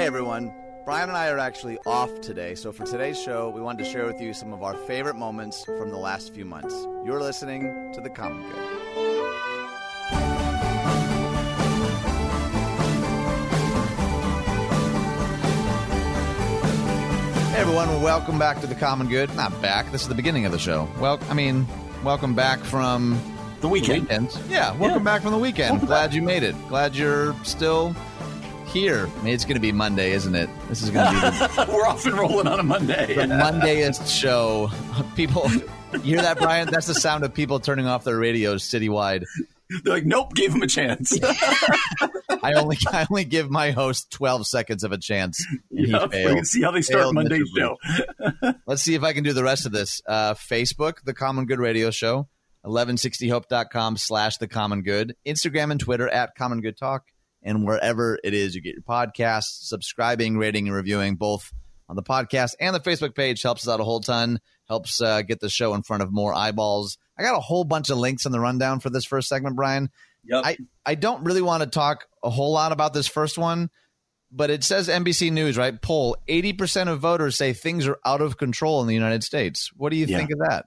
Hey everyone, Brian and I are actually off today, so for today's show, we wanted to share with you some of our favorite moments from the last few months. You're listening to The Common Good. Hey everyone, welcome back to The Common Good. Not back, this is the beginning of the show. Well, I mean, welcome back from The weekend. Yeah, welcome back from the weekend. Glad you made it. Glad you're still here. I mean, it's going to be Monday, isn't it? This is going to be the, We're off and rolling on a Monday. the Mondayest show. People, you hear that, Brian? That's the sound of people turning off their radios citywide. They're like, nope, gave him a chance. I only, I only give my host twelve seconds of a chance, he we can see how they start Failed Monday's show. Let's see if I can do the rest of this. Uh, Facebook, The Common Good Radio Show, 1160hope.com slash The Common Good, Instagram and Twitter at Common Good Talk, and wherever it is you get your podcasts, subscribing, rating, and reviewing both on the podcast and the Facebook page helps us out a whole ton, helps uh, get the show in front of more eyeballs. I got a whole bunch of links in the rundown for this first segment, Brian. Yep. I, I don't really want to talk a whole lot about this first one, but it says NBC News, right? Poll 80% of voters say things are out of control in the United States. What do you Yeah. think of that?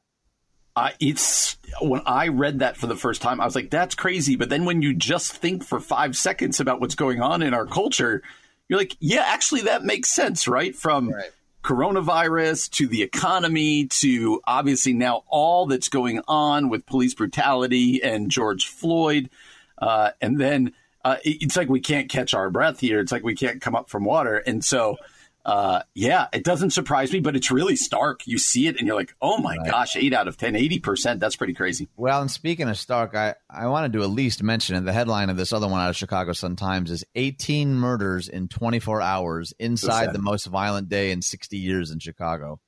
Uh, it's when I read that for the first time, I was like, "That's crazy." But then when you just think for five seconds about what's going on in our culture, you're like, "Yeah, actually, that makes sense, right?" From Right. coronavirus to the economy to obviously now all that's going on with police brutality and George Floyd, uh, and then uh, it's like we can't catch our breath here. It's like we can't come up from water, and so. Uh, yeah, it doesn't surprise me, but it's really stark. You see it and you're like, oh my Right. gosh, eight out of 10, 80%. That's pretty crazy. Well, and speaking of Stark, I, I wanted to at least mention it. The headline of this other one out of Chicago Sun Times is 18 murders in 24 hours inside the most violent day in 60 years in Chicago.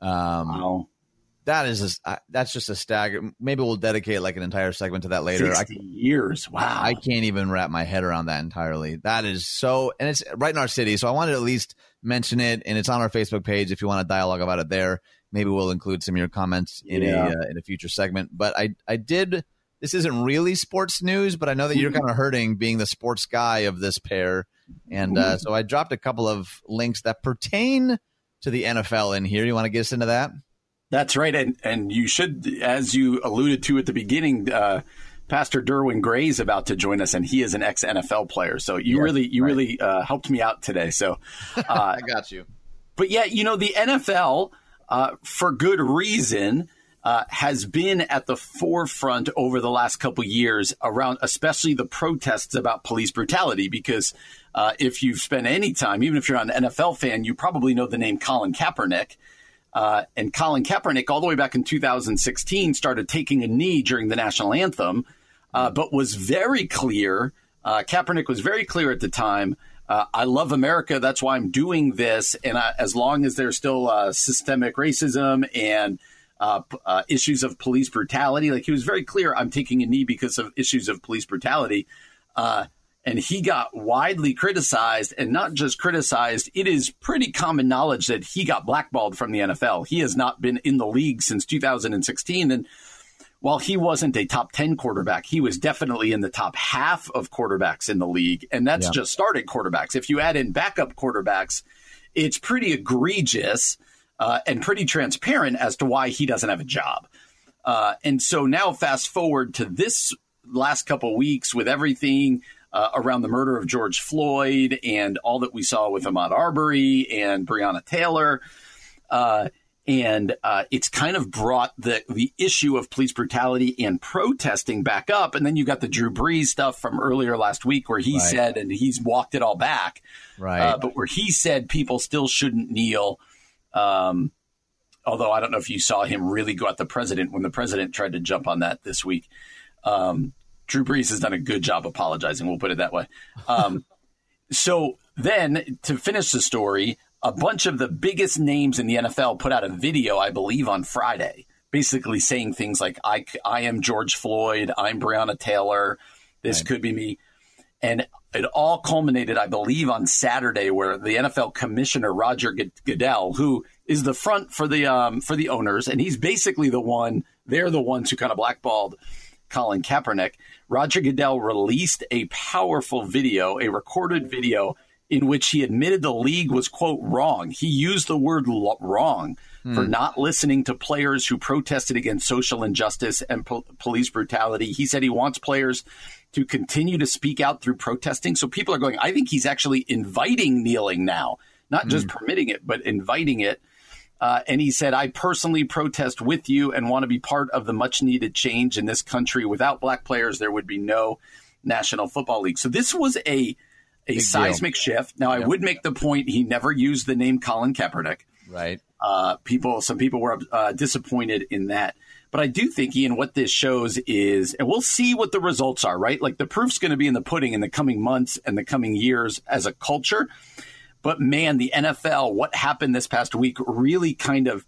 Um, Wow. That is uh, that's just a stagger. Maybe we'll dedicate like an entire segment to that later. I years. Wow. I can't even wrap my head around that entirely. That is so, and it's right in our city. So I wanted to at least mention it, and it's on our Facebook page if you want to dialogue about it there. Maybe we'll include some of your comments in Yeah. a uh, in a future segment. But I I did. This isn't really sports news, but I know that you're kind of hurting being the sports guy of this pair, and uh, so I dropped a couple of links that pertain to the NFL in here. You want to get us into that? That's right. And, and you should, as you alluded to at the beginning, uh, Pastor Derwin Gray is about to join us, and he is an ex NFL player. So you Yes, really, you right. really uh, helped me out today. So, uh, I got you. but yeah, you know, the NFL, uh, for good reason, uh, has been at the forefront over the last couple years around, especially the protests about police brutality. Because uh, if you've spent any time, even if you're an NFL fan, you probably know the name Colin Kaepernick. Uh, and Colin Kaepernick, all the way back in 2016, started taking a knee during the national anthem, uh, but was very clear. Uh, Kaepernick was very clear at the time. Uh, I love America. That's why I'm doing this. And I, as long as there's still uh, systemic racism and uh, uh, issues of police brutality, like he was very clear, I'm taking a knee because of issues of police brutality. And he got widely criticized and not just criticized it is pretty common knowledge that he got blackballed from the NFL he has not been in the league since 2016 and while he wasn't a top 10 quarterback he was definitely in the top half of quarterbacks in the league and that's Yeah. just starting quarterbacks. If you add in backup quarterbacks it's pretty egregious uh, and pretty transparent as to why he doesn't have a job. Uh, and so now, fast forward to this last couple weeks with everything uh, around the murder of George Floyd and all that we saw with Ahmaud Arbery and Breonna Taylor. Uh, and uh, it's kind of brought the the issue of police brutality and protesting back up. And then you got the Drew Brees stuff from earlier last week, where he Right. said, and he's walked it all back, Right. uh, but where he said people still shouldn't kneel. Um, although I don't know if you saw him really go at the president when the president tried to jump on that this week. Um, Drew Brees has done a good job apologizing. We'll put it that way. Um, so then to finish the story, a bunch of the biggest names in the NFL put out a video, I believe, on Friday, basically saying things like, I, I am George Floyd, I'm Breonna Taylor, this Right. could be me. And it all culminated, I believe, on Saturday, where the NFL commissioner Roger Goodell, who is the front for the um, for the owners, and he's basically the one. They're the ones who kind of blackballed Colin Kaepernick. Roger Goodell released a powerful video, a recorded video, in which he admitted the league was, quote, wrong. He used the word lo- wrong hmm. for not listening to players who protested against social injustice and po- police brutality. He said he wants players to continue to speak out through protesting. So people are going, I think he's actually inviting kneeling now, not just hmm. permitting it, but inviting it. Uh, and he said, I personally protest with you and want to be part of the much needed change in this country. Without black players, there would be no National Football League. So this was a a Big seismic deal. shift. Now, yep. I would make the point he never used the name Colin Kaepernick. Right. Uh, people, some people were uh, disappointed in that. But I do think, Ian, what this shows is, and we'll see what the results are, right? Like the proof's going to be in the pudding in the coming months and the coming years as a culture. But man, the NFL, what happened this past week really kind of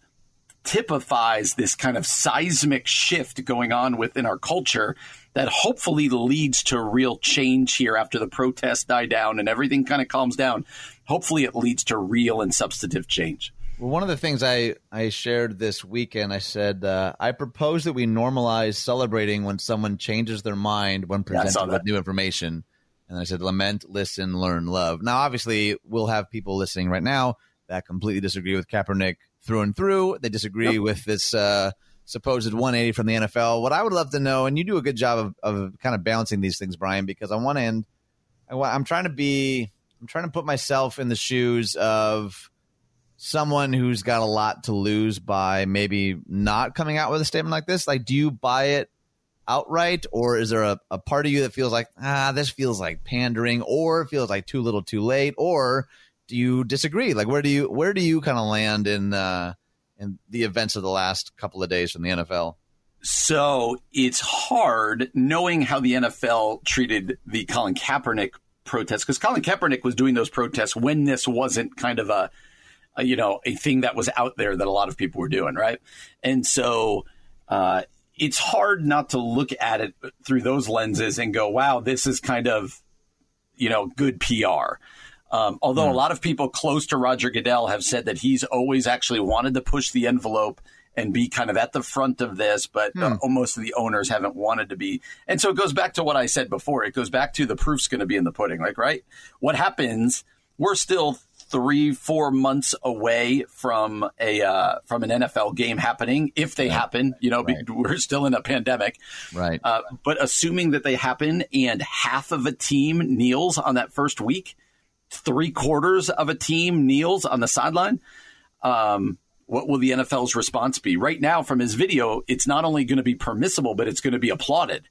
typifies this kind of seismic shift going on within our culture that hopefully leads to real change here after the protests die down and everything kind of calms down. Hopefully, it leads to real and substantive change. Well, one of the things I, I shared this weekend, I said, uh, I propose that we normalize celebrating when someone changes their mind when presented yeah, with new information. And I said, lament, listen, learn, love. Now, obviously, we'll have people listening right now that completely disagree with Kaepernick through and through. They disagree yep. with this uh, supposed 180 from the NFL. What I would love to know, and you do a good job of, of kind of balancing these things, Brian, because on one end, I, I'm trying to be, I'm trying to put myself in the shoes of someone who's got a lot to lose by maybe not coming out with a statement like this. Like, do you buy it outright, or is there a, a part of you that feels like, ah, this feels like pandering, or feels like too little, too late, or do you disagree? Like, where do you where do you kind of land in uh, in the events of the last couple of days from the NFL? So it's hard knowing how the NFL treated the Colin Kaepernick protests because Colin Kaepernick was doing those protests when this wasn't kind of a, a, you know a thing that was out there that a lot of people were doing, right? And so uh, it's hard not to look at it through those lenses and go, "Wow, this is kind of you know good PR." Um, although mm. a hmm. lot of people close to Roger Goodell have said that he's always actually wanted to push the envelope and be kind of at the front of this, but mm. uh, most of the owners haven't wanted to be. And so it goes back to what I said before. It goes back to the proof's going to be in the pudding, like, right? What happens? We're still three, four months away from a uh, from an NFL game happening, if they happen. You know, right. we're still in a pandemic, right? Uh, but assuming that they happen, and half of a team kneels on that first week, three quarters of a team kneels on the sideline. Um, what will the NFL's response be? Right now, from his video, it's not only going to be permissible, but it's going to be applauded.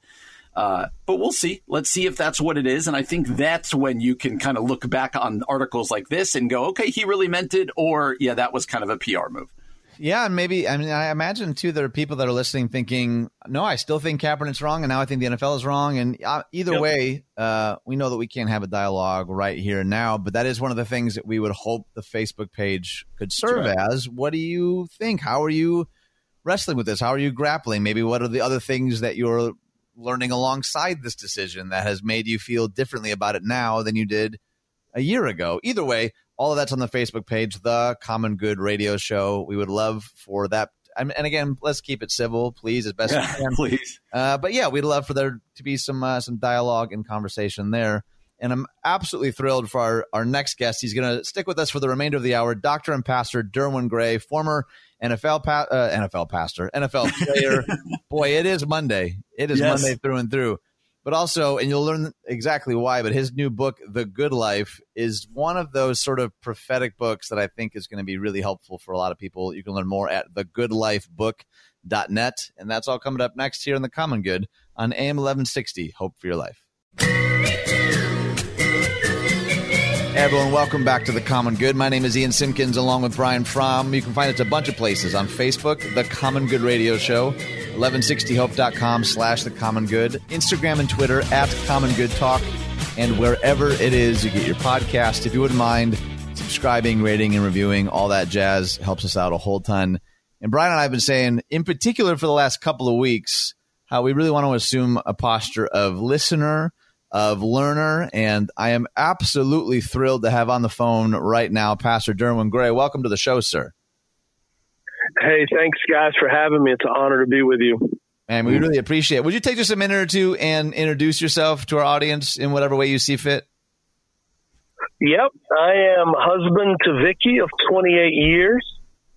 Uh, but we'll see. Let's see if that's what it is. And I think that's when you can kind of look back on articles like this and go, okay, he really meant it, or yeah, that was kind of a PR move. Yeah, and maybe I mean I imagine too there are people that are listening thinking, no, I still think Kaepernick's wrong, and now I think the NFL is wrong. And uh, either yep. way, uh, we know that we can't have a dialogue right here and now, but that is one of the things that we would hope the Facebook page could serve right. as. What do you think? How are you wrestling with this? How are you grappling? Maybe what are the other things that you're learning alongside this decision that has made you feel differently about it now than you did a year ago? Either way, all of that's on the Facebook page, the Common Good Radio Show. We would love for that. And again, let's keep it civil, please, as best yeah, we can. Please. Uh, but yeah, we'd love for there to be some uh, some dialogue and conversation there. And I'm absolutely thrilled for our, our next guest. He's going to stick with us for the remainder of the hour. Doctor and Pastor Derwin Gray, former NFL pa- uh, NFL pastor, NFL player. Boy, it is Monday. It is yes. Monday through and through but also, and you'll learn exactly why, but his new book, The Good Life, is one of those sort of prophetic books that I think is going to be really helpful for a lot of people. You can learn more at thegoodlifebook.net. And that's all coming up next here in The Common Good on AM 1160. Hope for your life. Hey everyone, welcome back to The Common Good. My name is Ian Simpkins along with Brian Fromm. You can find us a bunch of places on Facebook, The Common Good Radio Show, 1160hope.com slash The Common Good, Instagram and Twitter at Common Good Talk, and wherever it is you get your podcast. If you wouldn't mind subscribing, rating, and reviewing, all that jazz helps us out a whole ton. And Brian and I have been saying, in particular for the last couple of weeks, how we really want to assume a posture of listener – of Learner, and I am absolutely thrilled to have on the phone right now Pastor Derwin Gray. Welcome to the show, sir. Hey, thanks, guys, for having me. It's an honor to be with you. And we really appreciate it. Would you take just a minute or two and introduce yourself to our audience in whatever way you see fit? Yep, I am husband to Vicky of 28 years.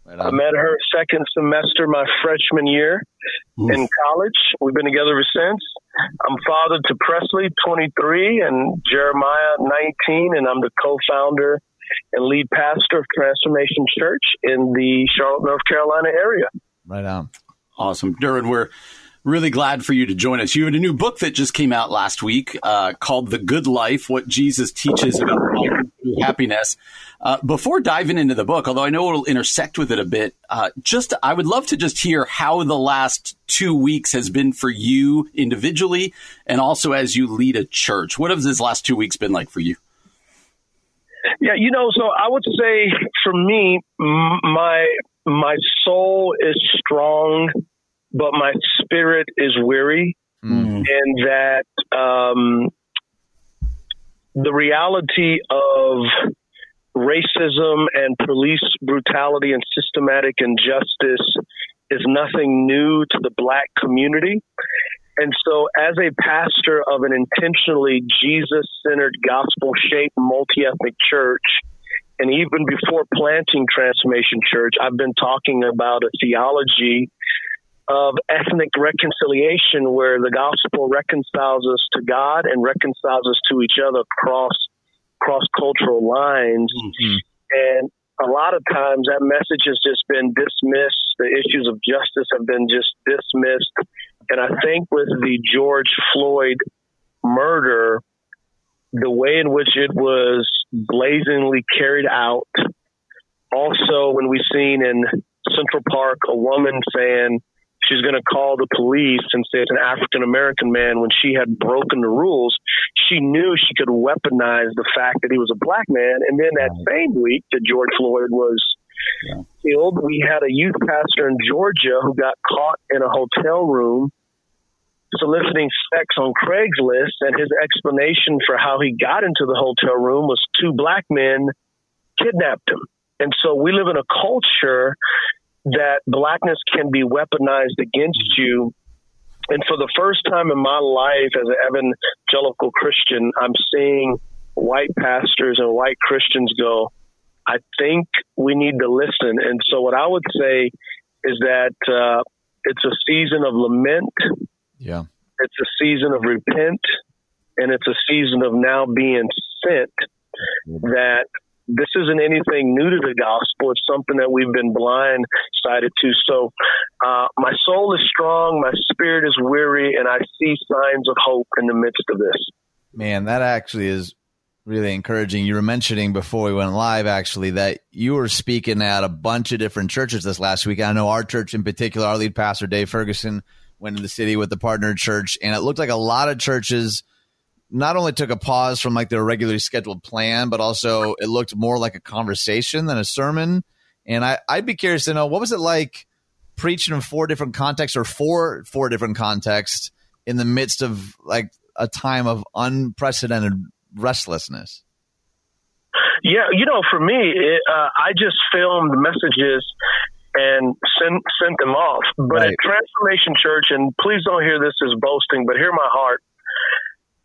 Right I met her second semester my freshman year Oof. in college. We've been together ever since. I'm father to Presley, 23, and Jeremiah, 19, and I'm the co-founder and lead pastor of Transformation Church in the Charlotte, North Carolina area. Right on. Awesome. Derwin, we're really glad for you to join us. You had a new book that just came out last week uh, called The Good Life What Jesus Teaches About Happiness. Uh, before diving into the book, although I know it'll intersect with it a bit, uh, just I would love to just hear how the last two weeks has been for you individually and also as you lead a church. What have these last two weeks been like for you? Yeah, you know, so I would say for me, my my soul is strong but my spirit is weary, mm. and that um, the reality of racism and police brutality and systematic injustice is nothing new to the black community. And so, as a pastor of an intentionally Jesus centered, gospel shaped, multi ethnic church, and even before planting Transformation Church, I've been talking about a theology of ethnic reconciliation where the gospel reconciles us to God and reconciles us to each other across cross cultural lines. Mm-hmm. And a lot of times that message has just been dismissed. The issues of justice have been just dismissed. And I think with the George Floyd murder, the way in which it was blazingly carried out, also when we've seen in Central Park a woman saying, she's going to call the police and say it's an African American man when she had broken the rules. She knew she could weaponize the fact that he was a black man. And then that same week that George Floyd was yeah. killed, we had a youth pastor in Georgia who got caught in a hotel room soliciting sex on Craigslist. And his explanation for how he got into the hotel room was two black men kidnapped him. And so we live in a culture that blackness can be weaponized against you. And for the first time in my life as an evangelical Christian, I'm seeing white pastors and white Christians go, I think we need to listen. And so, what I would say is that uh, it's a season of lament. Yeah. It's a season of repent. And it's a season of now being sent that this isn't anything new to the gospel. It's something that we've been blindsided to. So, uh, my soul is strong, my spirit is weary, and I see signs of hope in the midst of this. Man, that actually is really encouraging. You were mentioning before we went live, actually, that you were speaking at a bunch of different churches this last week. I know our church in particular, our lead pastor, Dave Ferguson, went to the city with the partner church, and it looked like a lot of churches – not only took a pause from like their regularly scheduled plan, but also it looked more like a conversation than a sermon. And I, I'd be curious to know what was it like preaching in four different contexts or four four different contexts in the midst of like a time of unprecedented restlessness. Yeah, you know, for me, it, uh, I just filmed messages and sent sent them off. But right. at Transformation Church, and please don't hear this as boasting, but hear my heart.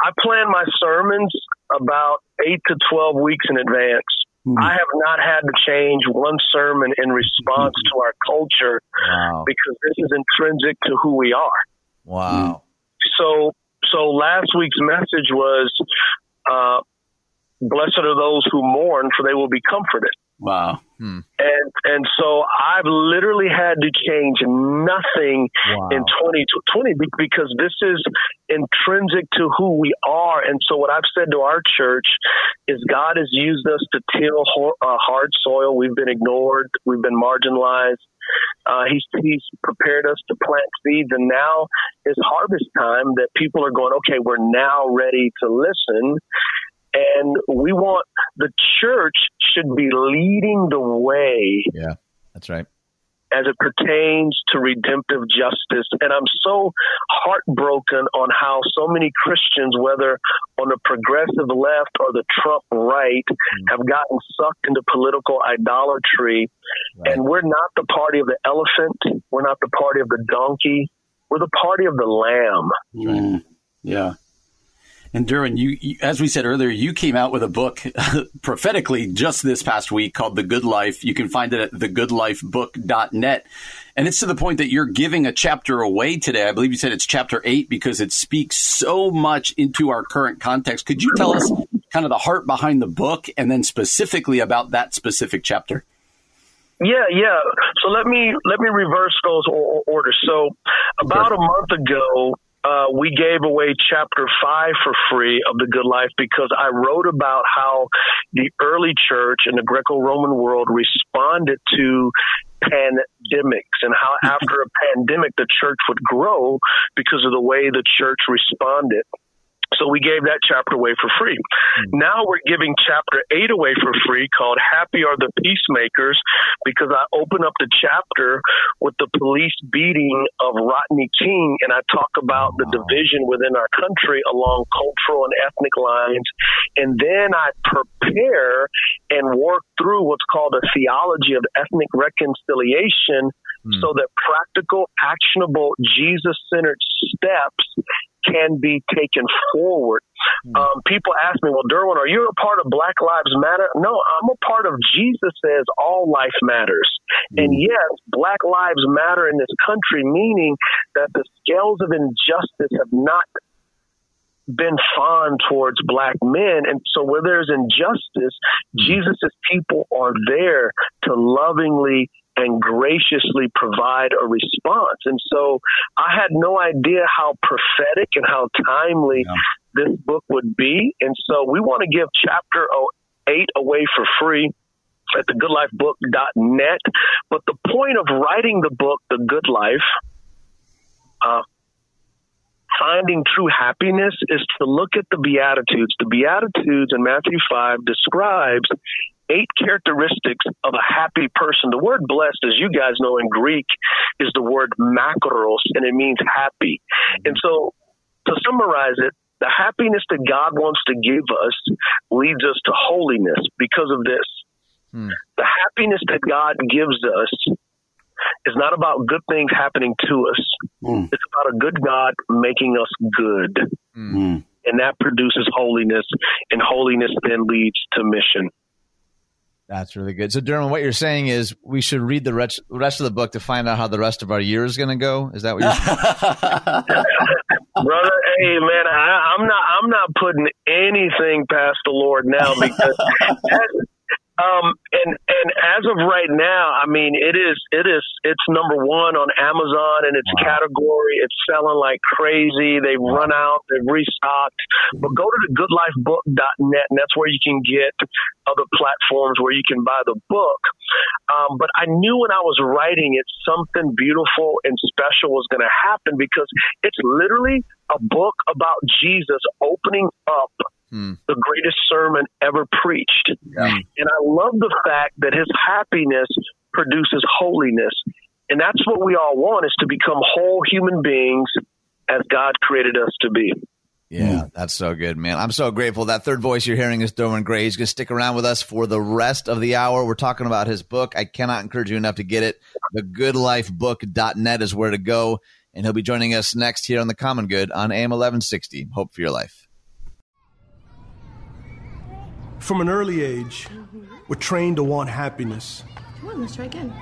I plan my sermons about eight to 12 weeks in advance. Mm-hmm. I have not had to change one sermon in response mm-hmm. to our culture wow. because this is intrinsic to who we are. Wow. So, so last week's message was, uh, blessed are those who mourn for they will be comforted. Wow. Hmm. And and so I've literally had to change nothing wow. in 2020 because this is intrinsic to who we are. And so what I've said to our church is God has used us to till uh, hard soil. We've been ignored. We've been marginalized. Uh, he's he's prepared us to plant seeds, and now is harvest time. That people are going, okay, we're now ready to listen, and we want the church should be leading the way. Yeah, that's right. As it pertains to redemptive justice. And I'm so heartbroken on how so many Christians, whether on the progressive left or the Trump right, mm. have gotten sucked into political idolatry. Right. And we're not the party of the elephant. We're not the party of the donkey. We're the party of the lamb. Mm. Yeah. And Derwin, you, you, as we said earlier, you came out with a book prophetically just this past week called The Good Life. You can find it at thegoodlifebook.net. And it's to the point that you're giving a chapter away today. I believe you said it's chapter eight because it speaks so much into our current context. Could you tell us kind of the heart behind the book and then specifically about that specific chapter? Yeah, yeah. So let me let me reverse those orders. So about a month ago, uh, we gave away chapter five for free of the good life because I wrote about how the early church in the Greco-Roman world responded to pandemics and how after a pandemic the church would grow because of the way the church responded. So we gave that chapter away for free. Mm-hmm. Now we're giving chapter eight away for free called Happy Are the Peacemakers because I open up the chapter with the police beating of Rodney King and I talk about the division within our country along cultural and ethnic lines. And then I prepare and work through what's called a theology of ethnic reconciliation mm. so that practical, actionable, Jesus centered steps can be taken forward. Mm. Um, people ask me, well, Derwin, are you a part of Black Lives Matter? No, I'm a part of Jesus says all life matters. Mm. And yes, Black Lives Matter in this country, meaning that the scales of injustice have not been fond towards black men. And so where there's injustice, hmm. Jesus' people are there to lovingly and graciously provide a response. And so I had no idea how prophetic and how timely yeah. this book would be. And so we want to give chapter 8 away for free at the goodlifebook.net. But the point of writing the book, The Good Life, uh, finding true happiness is to look at the Beatitudes. The Beatitudes in Matthew 5 describes eight characteristics of a happy person. The word blessed, as you guys know in Greek, is the word makarios, and it means happy. And so, to summarize it, the happiness that God wants to give us leads us to holiness because of this. Hmm. The happiness that God gives us is not about good things happening to us. Hmm. It's about a good God making us good. Hmm. And that produces holiness, and holiness then leads to mission. That's really good. So, Derwin, what you're saying is we should read the rest, rest of the book to find out how the rest of our year is going to go. Is that what you're saying? Brother, hey man, I, I'm not. I'm not putting anything past the Lord now because um, and and as of right now, I mean, it is it is it's number one on Amazon in its wow. category. It's selling like crazy. They've wow. run out. They've restocked. But go to the goodlifebook.net, and that's where you can get other platforms where you can buy the book. Um, but I knew when I was writing it, something beautiful and special was going to happen because it's literally a book about Jesus opening up Hmm. the greatest sermon ever preached. Yeah. And I love the fact that his happiness produces holiness. And that's what we all want is to become whole human beings as God created us to be. Yeah, that's so good, man. I'm so grateful. That third voice you're hearing is Derwin Gray. He's going to stick around with us for the rest of the hour. We're talking about his book. I cannot encourage you enough to get it. The goodlifebook.net is where to go. And he'll be joining us next here on The Common Good on AM 1160. Hope for your life. From an early age, we're trained to want happiness. Come on, let's try again.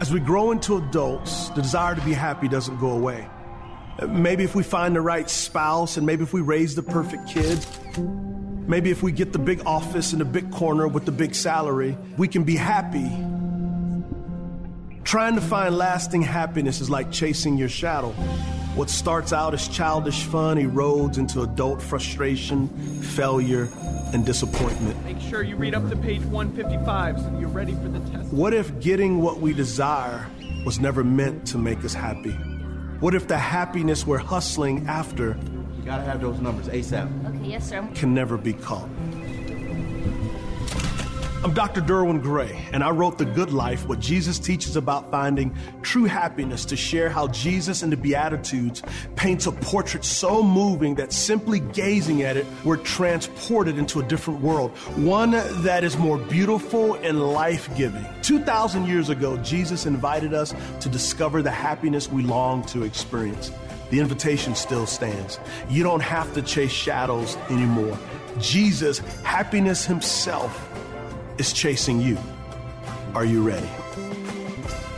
As we grow into adults, the desire to be happy doesn't go away. Maybe if we find the right spouse, and maybe if we raise the perfect kid, maybe if we get the big office in the big corner with the big salary, we can be happy. Trying to find lasting happiness is like chasing your shadow. What starts out as childish fun erodes into adult frustration, failure, and disappointment. Make sure you read up to page 155 so you're ready for the test. What if getting what we desire was never meant to make us happy? What if the happiness we're hustling after you gotta have those numbers ASAP. Okay, yes, sir. Can never be caught. I'm Dr. Derwin Gray, and I wrote The Good Life, what Jesus teaches about finding true happiness to share how Jesus in the Beatitudes paints a portrait so moving that simply gazing at it, we're transported into a different world, one that is more beautiful and life giving. 2,000 years ago, Jesus invited us to discover the happiness we long to experience. the invitation still stands. You don't have to chase shadows anymore. Jesus, happiness himself, is chasing you. Are you ready?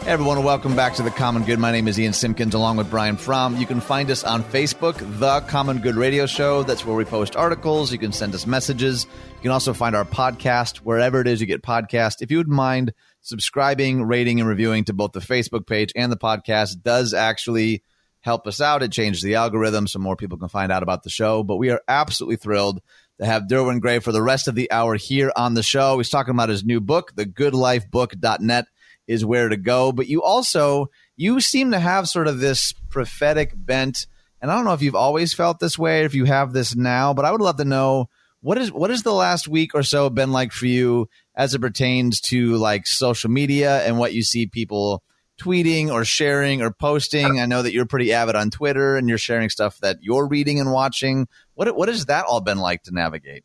Hey everyone, welcome back to The Common Good. My name is Ian Simpkins along with Brian Fromm. You can find us on Facebook, The Common Good Radio Show. That's where we post articles. You can send us messages. You can also find our podcast wherever it is you get podcasts. If you would mind subscribing, rating, and reviewing to both the Facebook page and the podcast does actually help us out. It changes the algorithm so more people can find out about the show. But we are absolutely thrilled to have Derwin Gray for the rest of the hour here on the show. He's talking about his new book, The Good Life thegoodlifebook.net is where to go. But you also you seem to have sort of this prophetic bent, and I don't know if you've always felt this way, if you have this now, but I would love to know what is what has the last week or so been like for you as it pertains to like social media and what you see people tweeting or sharing or posting. I know that you're pretty avid on Twitter and you're sharing stuff that you're reading and watching. What what has that all been like to navigate?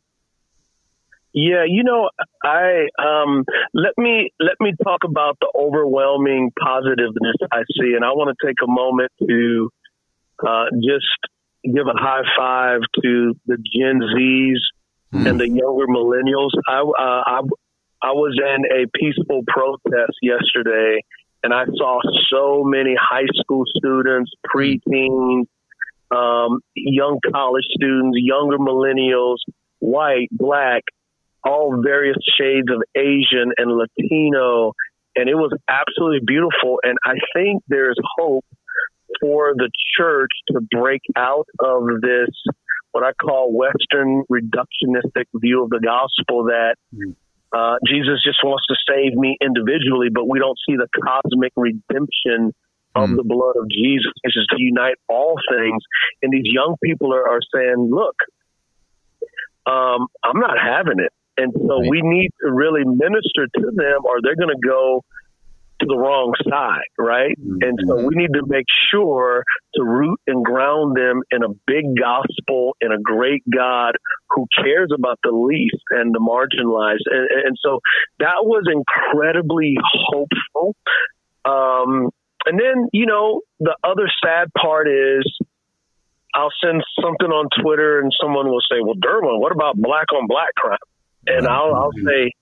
Yeah, you know, I um, let me let me talk about the overwhelming positiveness I see, and I want to take a moment to uh, just give a high five to the Gen Zs mm. and the younger millennials. I, uh, I I was in a peaceful protest yesterday, and I saw so many high school students, preteens, um, young college students, younger millennials, white, black all various shades of Asian and Latino. And it was absolutely beautiful. And I think there's hope for the church to break out of this, what I call Western reductionistic view of the gospel that uh, Jesus just wants to save me individually, but we don't see the cosmic redemption of mm. the blood of Jesus, which is to unite all things. And these young people are, are saying, look, um, I'm not having it. And so right. we need to really minister to them or they're going to go to the wrong side, right? Mm-hmm. And so we need to make sure to root and ground them in a big gospel, and a great God who cares about the least and the marginalized. And, and so that was incredibly hopeful. Um, and then, you know, the other sad part is I'll send something on Twitter and someone will say, well, Derwin, what about black on black crime? And I'll, I'll mm-hmm. say,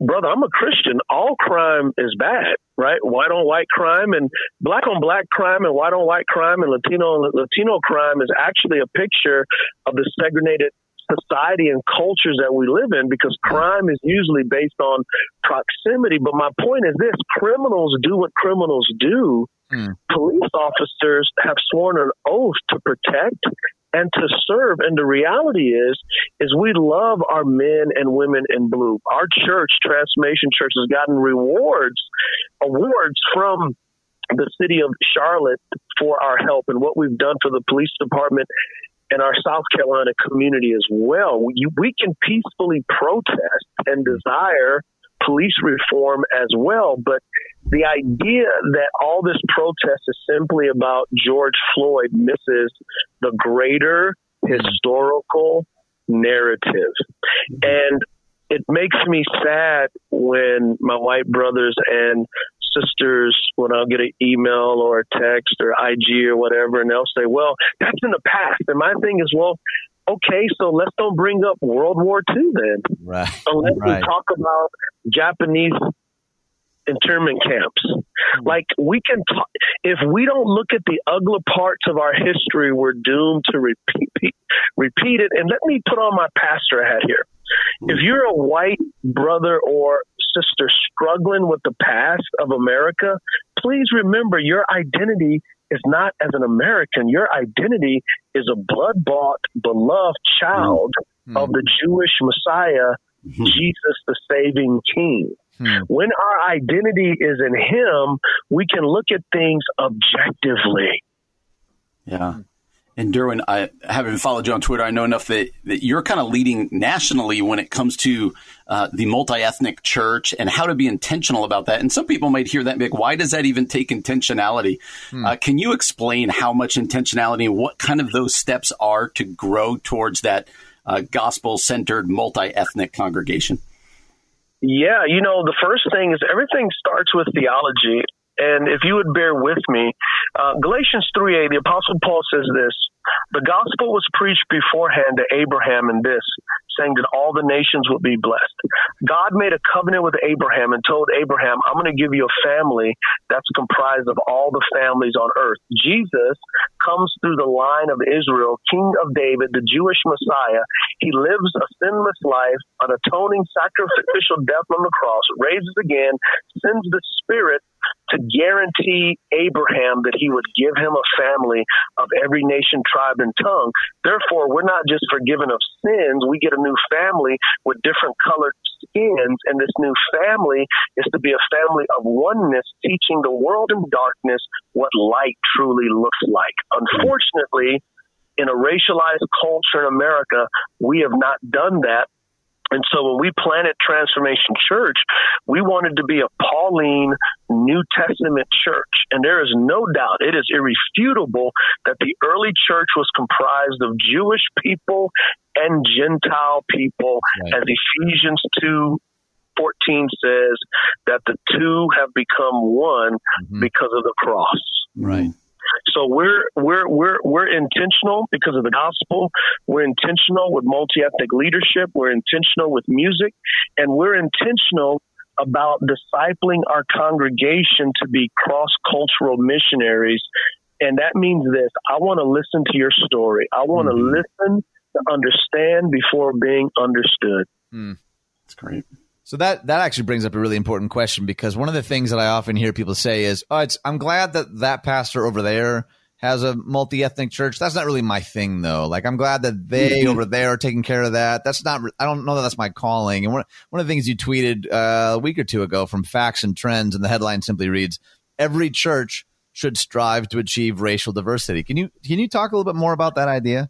brother, I'm a Christian. All crime is bad, right? White on white crime and black on black crime and white on white crime and Latino on Latino crime is actually a picture of the segregated society and cultures that we live in because crime is usually based on proximity. But my point is this criminals do what criminals do. Hmm. Police officers have sworn an oath to protect and to serve. And the reality is, is we love our men and women in blue. Our church, Transformation Church, has gotten rewards, awards from the city of Charlotte for our help and what we've done for the police department and our South Carolina community as well. We, we can peacefully protest and desire police reform as well. But the idea that all this protest is simply about George Floyd misses the greater mm-hmm. historical narrative. Mm-hmm. And it makes me sad when my white brothers and sisters, when I'll get an email or a text or IG or whatever, and they'll say, well, that's in the past. And my thing is, well, okay, so let's don't bring up World War II then. Right. Unless right. we talk about Japanese internment camps. Hmm. Like we can talk, if we don't look at the ugly parts of our history, we're doomed to repeat, repeat it. And let me put on my pastor hat here. Hmm. If you're a white brother or sister struggling with the past of America, please remember your identity is not as an American. Your identity is a blood bought, beloved child mm-hmm. of the Jewish Messiah, mm-hmm. Jesus, the saving King. Mm-hmm. When our identity is in Him, we can look at things objectively. Yeah. And Derwin, I haven't followed you on Twitter. I know enough that, that you're kind of leading nationally when it comes to uh, the multi ethnic church and how to be intentional about that. And some people might hear that and be like, why does that even take intentionality? Hmm. Uh, can you explain how much intentionality and what kind of those steps are to grow towards that uh, gospel centered multi ethnic congregation? Yeah, you know, the first thing is everything starts with theology And if you would bear with me, uh, Galatians 3a, the Apostle Paul says this The gospel was preached beforehand to Abraham in this, saying that all the nations would be blessed. God made a covenant with Abraham and told Abraham, I'm going to give you a family that's comprised of all the families on earth. Jesus comes through the line of Israel, King of David, the Jewish Messiah. He lives a sinless life, an atoning sacrificial death on the cross, raises again, sends the Spirit to guarantee Abraham that he would give him a family of every nation, tribe, and tongue. Therefore, we're not just forgiven of sins, we get a new family with different colored skins. And this new family is to be a family of oneness, teaching the world in darkness what light truly looks like. Unfortunately, in a racialized culture in America, we have not done that and so when we planted Transformation Church, we wanted to be a Pauline New Testament church. And there is no doubt, it is irrefutable that the early church was comprised of Jewish people and Gentile people, right. as Ephesians 2 14 says that the two have become one mm-hmm. because of the cross. Right. So we're we're we're we're intentional because of the gospel. We're intentional with multi-ethnic leadership. We're intentional with music, and we're intentional about discipling our congregation to be cross-cultural missionaries. And that means this: I want to listen to your story. I want to mm-hmm. listen to understand before being understood. Mm. That's great. So that that actually brings up a really important question because one of the things that I often hear people say is, "Oh, it's I'm glad that that pastor over there has a multi ethnic church. That's not really my thing, though. Like I'm glad that they mm-hmm. over there are taking care of that. That's not. I don't know that that's my calling." And one one of the things you tweeted uh, a week or two ago from Facts and Trends, and the headline simply reads, "Every church should strive to achieve racial diversity." Can you can you talk a little bit more about that idea?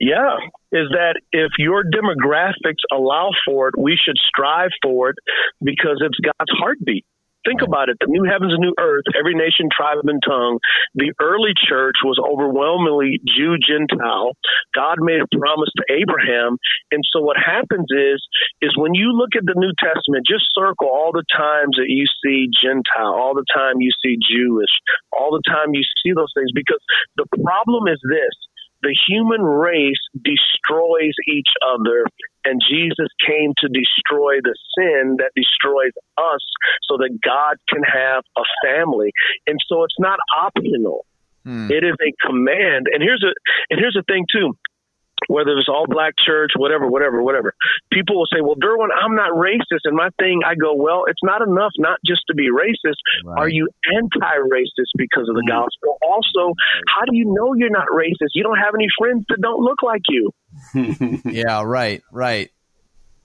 Yeah, is that if your demographics allow for it, we should strive for it because it's God's heartbeat. Think about it. The new heavens and new earth, every nation, tribe, and tongue. The early church was overwhelmingly Jew Gentile. God made a promise to Abraham. And so what happens is, is when you look at the New Testament, just circle all the times that you see Gentile, all the time you see Jewish, all the time you see those things, because the problem is this the human race destroys each other, and Jesus came to destroy the sin that destroys us so that God can have a family. And so it's not optional. Hmm. It is a command. And here's a and here's the thing too whether it's all black church, whatever, whatever, whatever. People will say, well, Derwin, I'm not racist. And my thing, I go, well, it's not enough not just to be racist. Right. Are you anti-racist because of the mm-hmm. gospel? Also, how do you know you're not racist? You don't have any friends that don't look like you. yeah, right, right.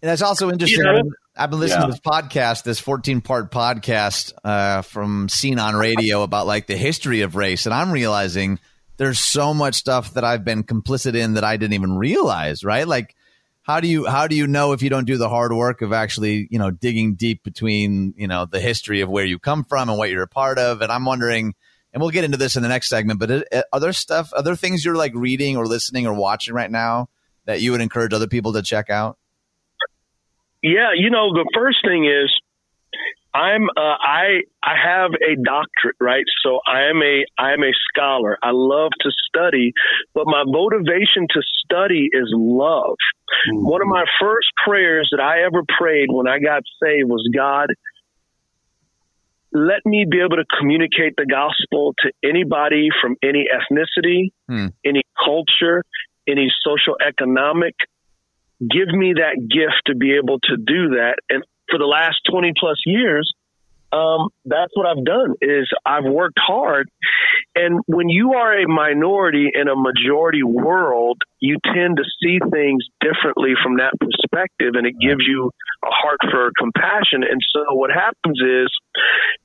And that's also interesting. You know? I've been listening yeah. to this podcast, this 14 part podcast uh, from Scene on Radio about like the history of race. And I'm realizing – there's so much stuff that I've been complicit in that I didn't even realize, right? Like how do you how do you know if you don't do the hard work of actually, you know, digging deep between, you know, the history of where you come from and what you're a part of? And I'm wondering and we'll get into this in the next segment, but it, are there stuff, are there things you're like reading or listening or watching right now that you would encourage other people to check out? Yeah, you know, the first thing is I'm uh, I I have a doctorate, right? So I am a I am a scholar. I love to study, but my motivation to study is love. Mm-hmm. One of my first prayers that I ever prayed when I got saved was God let me be able to communicate the gospel to anybody from any ethnicity, mm. any culture, any social economic. Give me that gift to be able to do that. And for the last 20 plus years, um, that's what I've done is I've worked hard. And when you are a minority in a majority world, you tend to see things differently from that perspective and it gives you a heart for compassion. And so what happens is,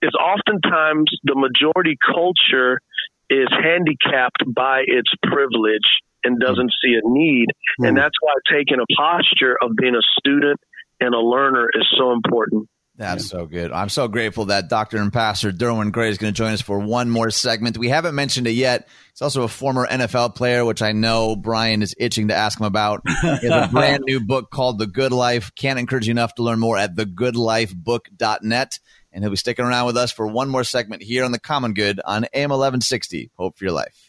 is oftentimes the majority culture is handicapped by its privilege and doesn't see a need. And that's why taking a posture of being a student and a learner is so important. That's so good. I'm so grateful that Dr. and Pastor Derwin Gray is going to join us for one more segment. We haven't mentioned it yet. He's also a former NFL player, which I know Brian is itching to ask him about. He has a brand new book called The Good Life. Can't encourage you enough to learn more at thegoodlifebook.net. and he'll be sticking around with us for one more segment here on the Common Good on AM 1160. Hope for your life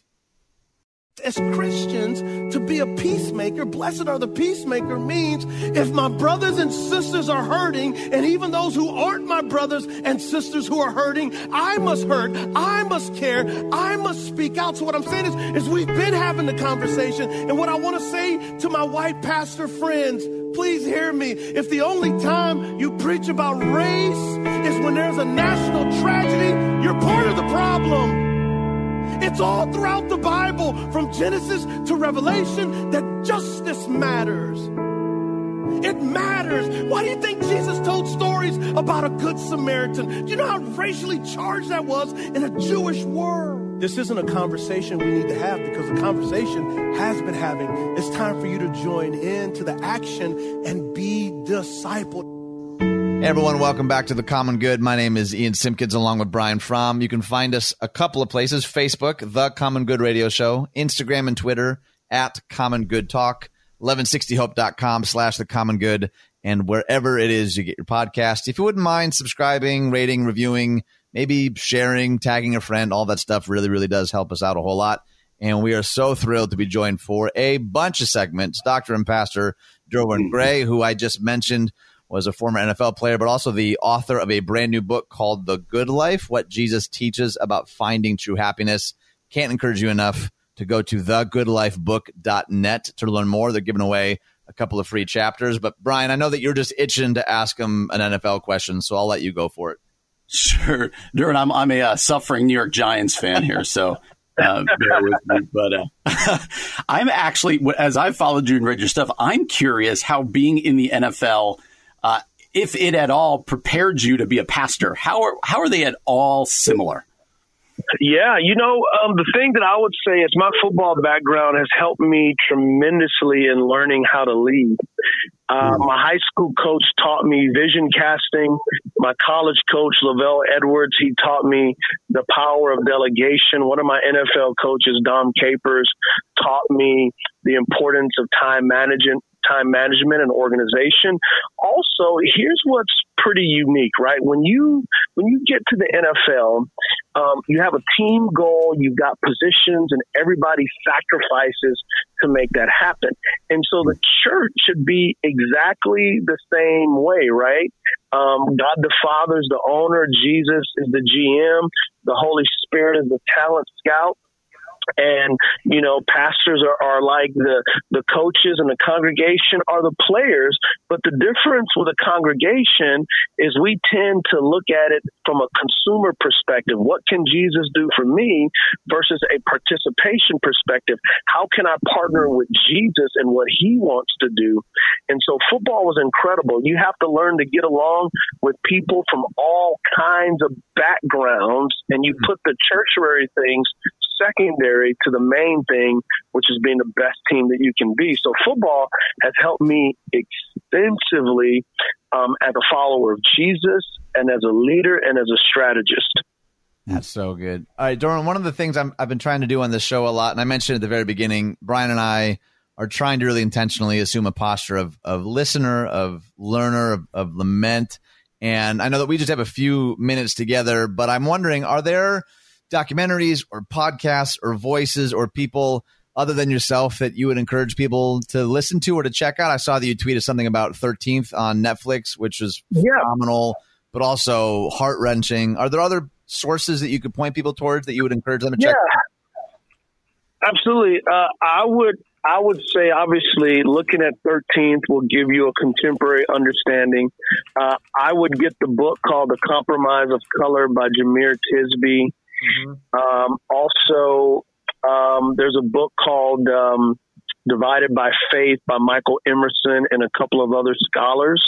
as Christians to be a peacemaker. Blessed are the peacemaker means if my brothers and sisters are hurting, and even those who aren't my brothers and sisters who are hurting, I must hurt. I must care. I must speak out. So what I'm saying is, is we've been having the conversation, and what I want to say to my white pastor friends, please hear me. If the only time you preach about race is when there's a national tragedy, you're part of the problem. It's all throughout the Bible, from Genesis to Revelation, that justice matters. It matters. Why do you think Jesus told stories about a good Samaritan? Do you know how racially charged that was in a Jewish world? This isn't a conversation we need to have because the conversation has been having. It's time for you to join in to the action and be discipled. Hey everyone, welcome back to the Common Good. My name is Ian Simpkins along with Brian Fromm. You can find us a couple of places Facebook, The Common Good Radio Show, Instagram and Twitter at Common Good Talk, 1160hope.com slash The Common Good, and wherever it is you get your podcast. If you wouldn't mind subscribing, rating, reviewing, maybe sharing, tagging a friend, all that stuff really, really does help us out a whole lot. And we are so thrilled to be joined for a bunch of segments. Dr. and Pastor Derwin mm-hmm. Gray, who I just mentioned – was a former NFL player, but also the author of a brand new book called The Good Life What Jesus Teaches About Finding True Happiness. Can't encourage you enough to go to thegoodlifebook.net to learn more. They're giving away a couple of free chapters. But Brian, I know that you're just itching to ask him an NFL question, so I'll let you go for it. Sure, Derwin. I'm I'm a uh, suffering New York Giants fan here, so uh, bear with me. But uh, I'm actually, as I've followed you and read your stuff, I'm curious how being in the NFL if it at all prepared you to be a pastor, how are how are they at all similar? Yeah, you know, um, the thing that I would say is my football background has helped me tremendously in learning how to lead. Uh, hmm. my high school coach taught me vision casting. My college coach, LaVell Edwards, he taught me the power of delegation. One of my NFL coaches, Dom Capers, taught me the importance of time management time management and organization. Also, here's what's pretty unique, right? When you when you get to the NFL, um, you have a team goal, you've got positions, and everybody sacrifices to make that happen. And so the church should be exactly the same way, right? Um, God the Father is the owner, Jesus is the GM, the Holy Spirit is the talent scout and you know pastors are, are like the the coaches and the congregation are the players. But the difference with a congregation is we tend to look at it from a consumer perspective. What can jesus do for me versus a participation perspective? How can i partner with jesus and what he wants to do? And so football was incredible. You have to learn to get along with people from all kinds of backgrounds and you mm-hmm. put the tertiary things secondary to the main thing, which is being the best team that you can be. So football has helped me extensively um, as a follower of Jesus and as a leader and as a strategist. That's so good. All right, Derwin, one of the things i have been trying to do on this show a lot, and I mentioned at the very beginning, Brian and I are trying to really intentionally assume a posture of, of listener, of learner, of, of lament. And I know that we just have a few minutes together, but I'm wondering, are there – documentaries or podcasts or voices or people other than yourself that you would encourage people to listen to or to check out? I saw that you tweeted something about 13th on Netflix, which was yeah. phenomenal, but also heart wrenching. Are there other sources that you could point people towards that you would encourage them to check yeah. Out? Absolutely. Uh, I would I would say, obviously, looking at 13th will give you a contemporary understanding. Uh, I would get the book called The Compromise of Color by Jemar Tisby. Mm-hmm. Um, also, um, there's a book called um, Divided by Faith by Michael Emerson and a couple of other scholars.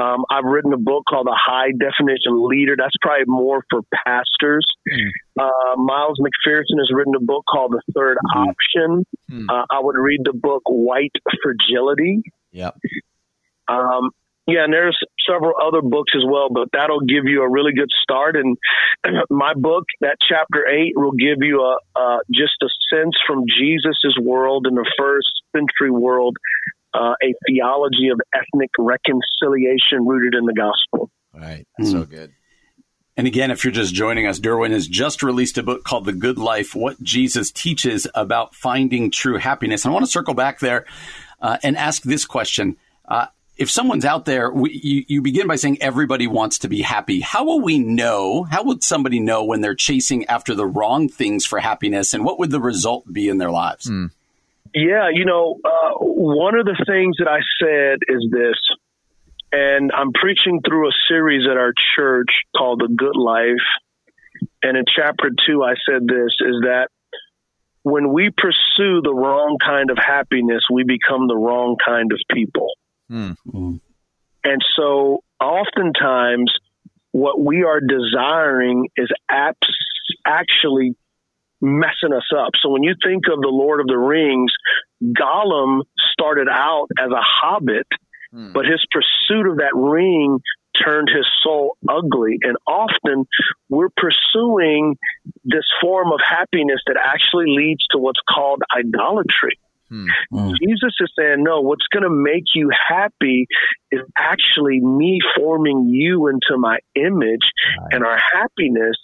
Um, I've written a book called The High Definition Leader. That's probably more for pastors. Mm. Uh, Miles McPherson has written a book called The Third mm. Option. Mm. Uh, I would read the book White Fragility. Yep. Um, yeah, and there's several other books as well, but that'll give you a really good start. And my book, that chapter eight, will give you a uh, just a sense from Jesus's world in the first century world, uh, a theology of ethnic reconciliation rooted in the gospel. Right, mm. so good. And again, if you're just joining us, Derwin has just released a book called The Good Life What Jesus Teaches About Finding True Happiness. And I want to circle back there uh, and ask this question. Uh, if someone's out there, we, you, you begin by saying everybody wants to be happy. How will we know? How would somebody know when they're chasing after the wrong things for happiness? And what would the result be in their lives? Mm. Yeah, you know, uh, one of the things that I said is this and I'm preaching through a series at our church called The Good Life. And in chapter two, I said this is that when we pursue the wrong kind of happiness, we become the wrong kind of people. Mm-hmm. And so oftentimes, what we are desiring is apps actually messing us up. So when you think of the Lord of the Rings, Gollum started out as a hobbit Hmm. But his pursuit of that ring turned his soul ugly. And often we're pursuing this form of happiness that actually leads to what's called idolatry. Hmm. hmm. Jesus is saying, no, what's going to make you happy is actually me forming you into my image. Right. And our happiness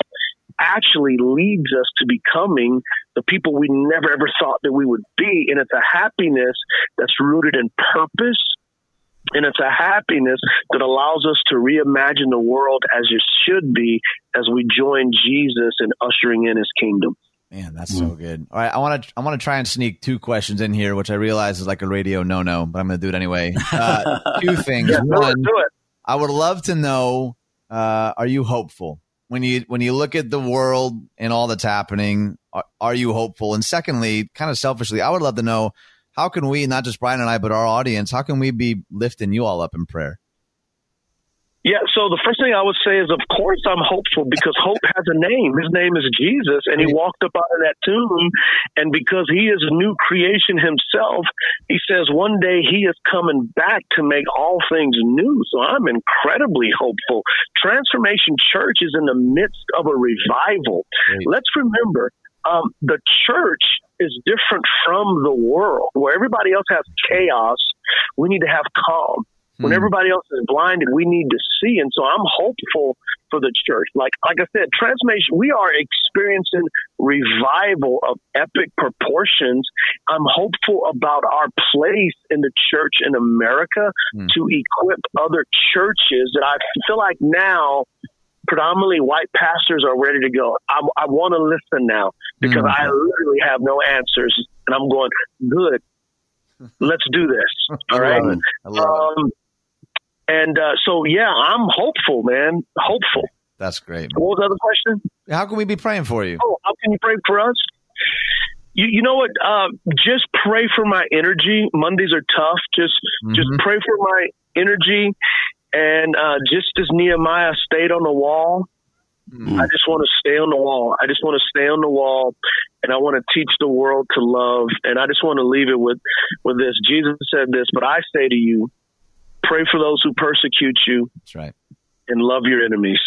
actually leads us to becoming the people we never ever thought that we would be. And it's a happiness that's rooted in purpose and it's a happiness that allows us to reimagine the world as it should be as we join Jesus in ushering in his kingdom. Man, that's so good. All right, I want to I want to try and sneak two questions in here, which I realize is like a radio no no, but I'm going to do it anyway. Uh, two things. yeah, One, do it. I would love to know: uh, Are you hopeful when you when you look at the world and all that's happening? Are, are you hopeful? And secondly, kind of selfishly, I would love to know how can we, not just Brian and I, but our audience, how can we be lifting you all up in prayer? Yeah, so the first thing I would say is, of course, I'm hopeful because hope has a name. His name is Jesus, and he walked up out of that tomb. And because he is a new creation himself, he says one day he is coming back to make all things new. So I'm incredibly hopeful. Transformation Church is in the midst of a revival. Great. Let's remember, um, the church is different from the world where everybody else has chaos. We need to have calm. When hmm. everybody else is blinded, we need to see. And so I'm hopeful for the church. Like, like I said, transformation, we are experiencing revival of epic proportions. I'm hopeful about our place in the church in America hmm. to equip other churches that I feel like now predominantly white pastors are ready to go. I, I want to listen now because mm. I literally have no answers, and I'm going good. Let's do this. All right. Um, and uh, so, yeah, I'm hopeful, man. Hopeful. That's great. Man. What was the other question? How can we be praying for you? Oh, how can you pray for us? You, you know what? Uh, just pray for my energy. Mondays are tough. Just mm-hmm. just pray for my energy and uh, just as Nehemiah stayed on the wall, mm. I just want to stay on the wall. I just want to stay on the wall, and I want to teach the world to love. And I just want to leave it with with this. Jesus said this, but I say to you, pray for those who persecute you. That's right. And love your enemies.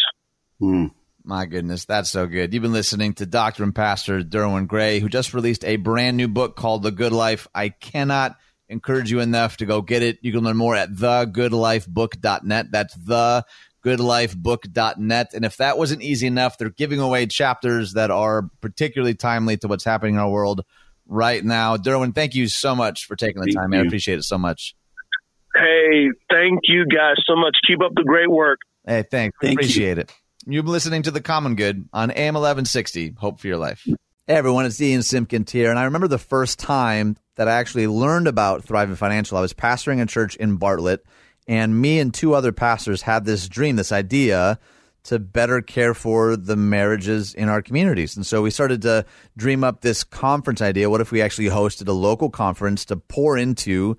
Mm. My goodness, that's so good. You've been listening to Dr. and Pastor Derwin Gray, who just released a brand new book called The Good Life. I cannot encourage you enough to go get it. You can learn more at thegoodlifebook.net. That's thegoodlifebook.net. And if that wasn't easy enough, they're giving away chapters that are particularly timely to what's happening in our world right now. Derwin, thank you so much for taking the thank time, man. I appreciate it so much. Hey, thank you guys so much. Keep up the great work. Hey, thanks. Thank appreciate you. it. You've been listening to The Common Good on AM 1160. Hope for your life. Hey everyone, it's Ian Simpkins here, and I remember the first time that I actually learned about Thrivent Financial. I was pastoring a church in Bartlett, and me and two other pastors had this dream, this idea to better care for the marriages in our communities. And so we started to dream up this conference idea. What if we actually hosted a local conference to pour into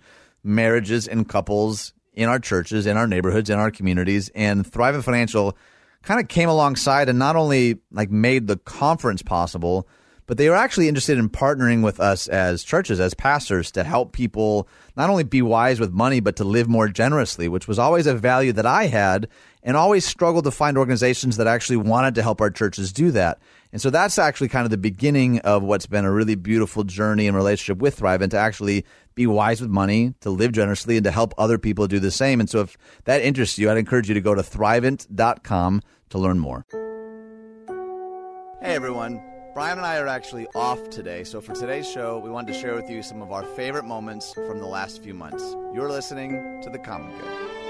marriages and couples in our churches, in our neighborhoods, in our communities? And Thrivent Financial kind of came alongside and not only like made the conference possible, but they were actually interested in partnering with us as churches, as pastors, to help people not only be wise with money, but to live more generously, which was always a value that I had and always struggled to find organizations that actually wanted to help our churches do that. And so that's actually kind of the beginning of what's been a really beautiful journey and relationship with Thrivent to actually be wise with money, to live generously, and to help other people do the same. And so if that interests you, I'd encourage you to go to thrivent.com to learn more. Hey everyone, Brian and I are actually off today, so for today's show, we wanted to share with you some of our favorite moments from the last few months. You're listening to The Common Good.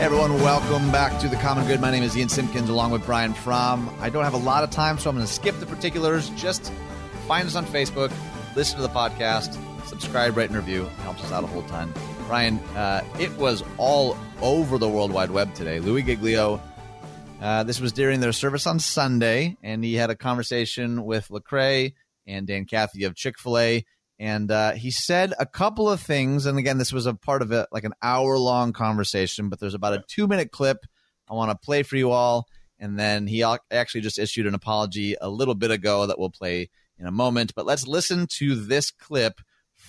Everyone, welcome back to The Common Good. My name is Ian Simpkins along with Brian Fromm. I don't have a lot of time, so I'm going to skip the particulars. Just find us on Facebook, listen to the podcast, subscribe, rate, and review. It helps us out a whole ton. Brian, uh, it was all over the World Wide Web today. Louis Giglio. Uh, this was during their service on Sunday, and he had a conversation with Lecrae and Dan Cathy of Chick Fil A, and uh, he said a couple of things. And again, this was a part of it, like an hour long conversation, but there's about a two minute clip I want to play for you all, and then he actually just issued an apology a little bit ago that we'll play in a moment. But let's listen to this clip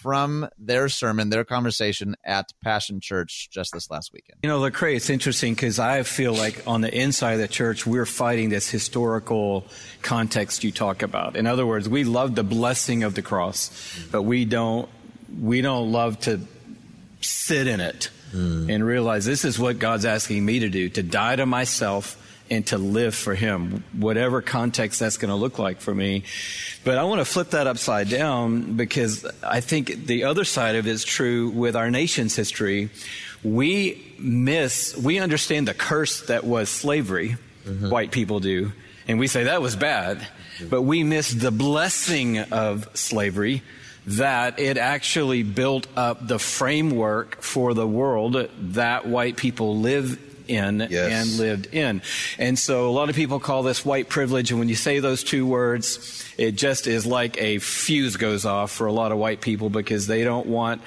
from their sermon, their conversation at Passion Church just this last weekend. You know, Lecrae, it's interesting because I feel like on the inside of the church, we're fighting this historical context you talk about. In other words, we love the blessing of the cross, but we don't we don't love to sit in it mm. and realize this is what God's asking me to do: to die to myself and to live for Him, whatever context that's going to look like for me. But I want to flip that upside down because I think the other side of it is true with our nation's history. We miss, we understand the curse that was slavery, mm-hmm. white people do, and we say that was bad, but we miss the blessing of slavery that it actually built up the framework for the world that white people live in yes. and lived in. And so a lot of people call this white privilege. And when you say those two words, it just is like a fuse goes off for a lot of white people because they don't want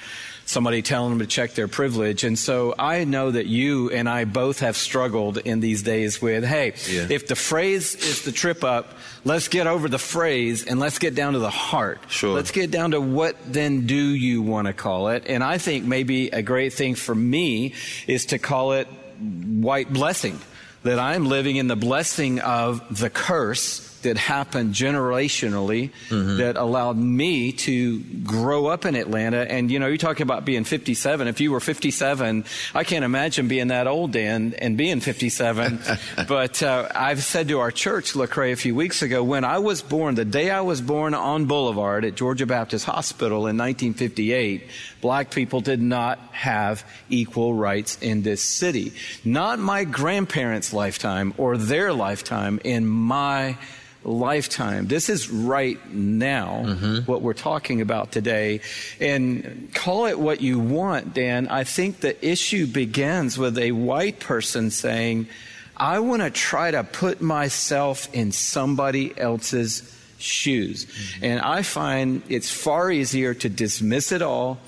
somebody telling them to check their privilege. And so I know that you and I both have struggled in these days with, hey, yeah. if the phrase is the trip up, let's get over the phrase and let's get down to the heart. Sure. Let's get down to what then do you want to call it? And I think maybe a great thing for me is to call it white blessing, that I'm living in the blessing of the curse that happened generationally mm-hmm. that allowed me to grow up in Atlanta. And, you know, you're talking about being 57. If you were 57, I can't imagine being that old, Dan, and being 57. but uh, I've said to our church, Lecrae, a few weeks ago, when I was born, the day I was born on Boulevard at Georgia Baptist Hospital in 1958, black people did not have equal rights in this city. Not my grandparents' lifetime or their lifetime, in my lifetime. This is right now mm-hmm. what we're talking about today. And call it what you want, Dan. I think the issue begins with a white person saying, I want to try to put myself in somebody else's shoes. Mm-hmm. And I find it's far easier to dismiss it all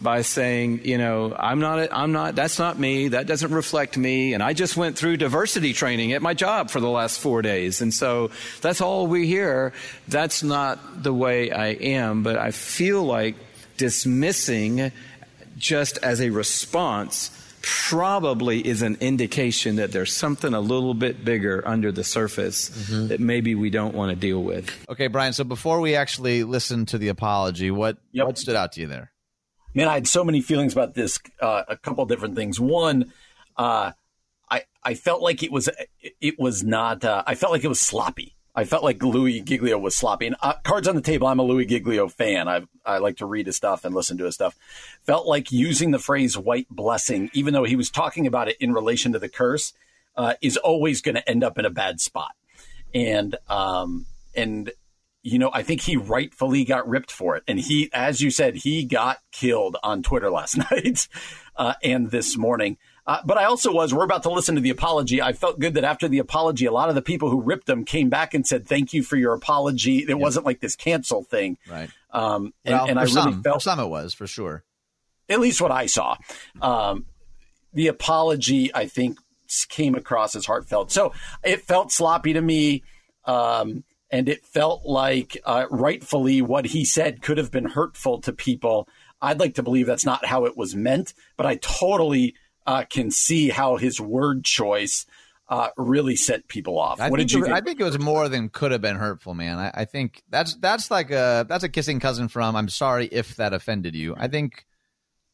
by saying, you know, I'm not, I'm not, that's not me. That doesn't reflect me. And I just went through diversity training at my job for the last four days. And so that's all we hear. That's not the way I am. But I feel like dismissing just as a response probably is an indication that there's something a little bit bigger under the surface mm-hmm. that maybe we don't want to deal with. Okay, Brian. So before we actually listen to the apology, what yep. what stood out to you there? Man, I had so many feelings about this. Uh, a couple different things. One, uh, I I felt like it was it was not. Uh, I felt like it was sloppy. I felt like Louis Giglio was sloppy. And uh, cards on the table. I'm a Louis Giglio fan. I I like to read his stuff and listen to his stuff. Felt like using the phrase "white blessing," even though he was talking about it in relation to the curse, uh, is always going to end up in a bad spot. And um and you know, I think he rightfully got ripped for it. And he, as you said, he got killed on Twitter last night uh, and this morning. Uh, but I also was, we're about to listen to the apology. I felt good that after the apology, a lot of the people who ripped him came back and said, thank you for your apology. It yeah. wasn't like this cancel thing. Right. Um, and, well, and I really some, felt. Some it was, for sure. At least what I saw. Um, the apology, I think, came across as heartfelt. So it felt sloppy to me. Um, and it felt like uh, rightfully what he said could have been hurtful to people. I'd like to believe that's not how it was meant, but I totally uh, can see how his word choice uh, really set people off. I what did you? Think? I think it was more than could have been hurtful, man. I, I, think that's that's like a that's a kissing cousin from "I'm sorry if that offended you." I think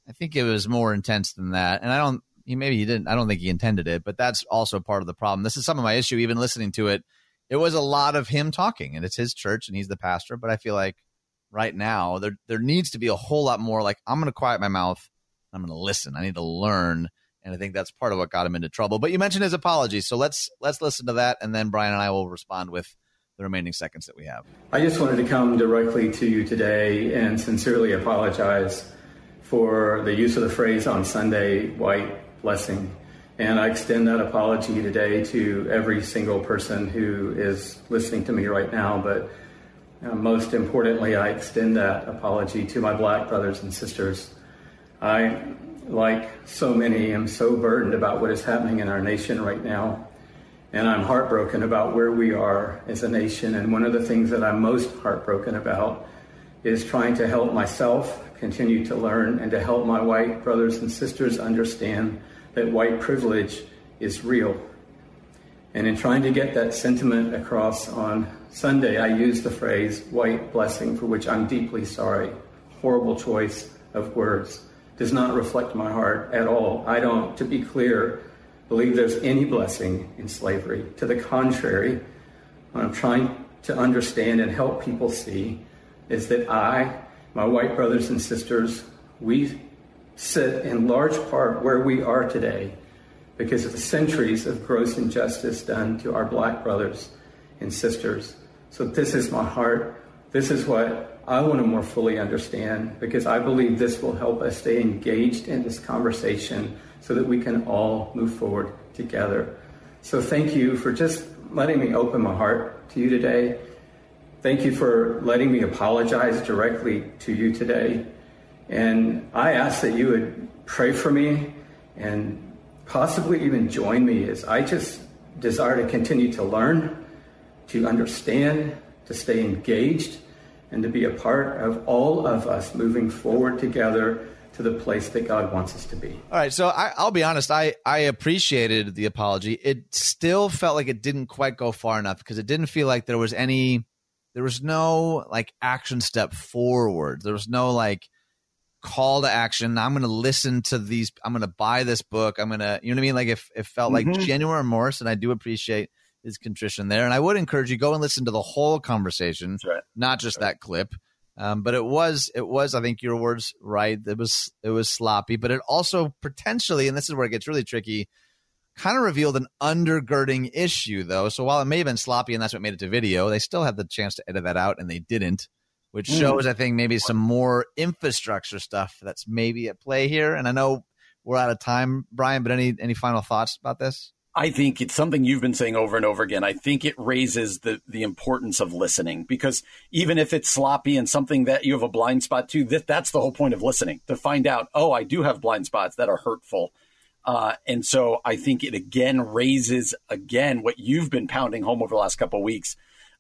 I think it was more intense than that. And I don't, he maybe he didn't, I don't think he intended it, but that's also part of the problem. This is some of my issue, even listening to it. It was a lot of him talking, and it's his church, and he's the pastor. But I feel like right now there there needs to be a whole lot more. Like I'm going to quiet my mouth. I'm going to listen. I need to learn, and I think that's part of what got him into trouble. But you mentioned his apology, so let's let's listen to that, and then Brian and I will respond with the remaining seconds that we have. I just wanted to come directly to you today and sincerely apologize for the use of the phrase on Sunday, white blessing. And I extend that apology today to every single person who is listening to me right now. But uh, most importantly, I extend that apology to my black brothers and sisters. I, like so many, am so burdened about what is happening in our nation right now. And I'm heartbroken about where we are as a nation. And one of the things that I'm most heartbroken about is trying to help myself continue to learn and to help my white brothers and sisters understand that white privilege is real. And in trying to get that sentiment across on Sunday, I used the phrase white blessing, for which I'm deeply sorry. Horrible choice of words. Does not reflect my heart at all. I don't, to be clear, believe there's any blessing in slavery. To the contrary, what I'm trying to understand and help people see is that I, my white brothers and sisters, we sit in large part where we are today because of the centuries of gross injustice done to our black brothers and sisters. So, this is my heart. This is what I want to more fully understand because I believe this will help us stay engaged in this conversation so that we can all move forward together. So, thank you for just letting me open my heart to you today. Thank you for letting me apologize directly to you today. And I ask that you would pray for me and possibly even join me as I just desire to continue to learn, to understand, to stay engaged, and to be a part of all of us moving forward together to the place that God wants us to be. All right, so I, will be honest. I I appreciated the apology. It still felt like it didn't quite go far enough because it didn't feel like there was any, there was no like action step forward. There was no like call to action. I'm going to listen to these. I'm going to buy this book. I'm going to, you know what I mean? Like if it felt mm-hmm. like genuine remorse, and I do appreciate his contrition there. And I would encourage you go and listen to the whole conversation, right. not just right. that clip. Um, but it was, it was, I think your words right. It was, it was sloppy, but it also potentially, and this is where it gets really tricky, kind of revealed an undergirding issue though. So while it may have been sloppy and that's what made it to video, they still had the chance to edit that out and they didn't which mm. shows, I think, maybe some more infrastructure stuff that's maybe at play here. And I know we're out of time, Brian, but any any final thoughts about this? I think it's something you've been saying over and over again. I think it raises the the importance of listening because even if it's sloppy and something that you have a blind spot to, that that's the whole point of listening to find out. Oh, I do have blind spots that are hurtful, uh, and so I think it again raises again what you've been pounding home over the last couple of weeks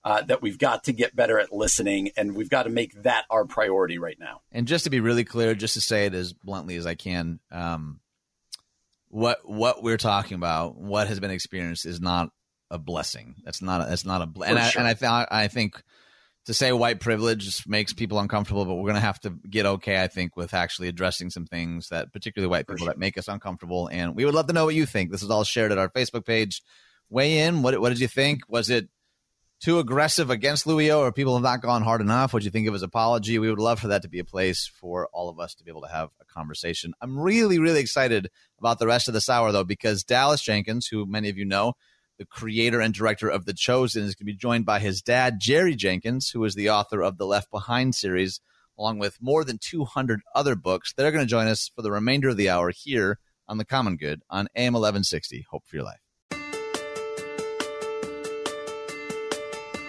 uh, that we've got to get better at listening, and we've got to make that our priority right now. And just to be really clear, just to say it as bluntly as I can, um, what what we're talking about, what has been experienced, is not a blessing. That's not. A, that's not a. Bl- and, sure. I, and I th- I think to say white privilege makes people uncomfortable, but we're going to have to get okay, I think, with actually addressing some things that, particularly white people, sure. that make us uncomfortable. And we would love to know what you think. This is all shared at our Facebook page. Weigh in. What what did you think? Was it too aggressive against Louis or people have not gone hard enough? What do you think of his apology? We would love for that to be a place for all of us to be able to have a conversation. I'm really, really excited about the rest of this hour, though, because Dallas Jenkins, who many of you know, the creator and director of The Chosen, is going to be joined by his dad, Jerry Jenkins, who is the author of the Left Behind series, along with more than 200 other books. They're going to join us for the remainder of the hour here on The Common Good on AM 1160. Hope for your life.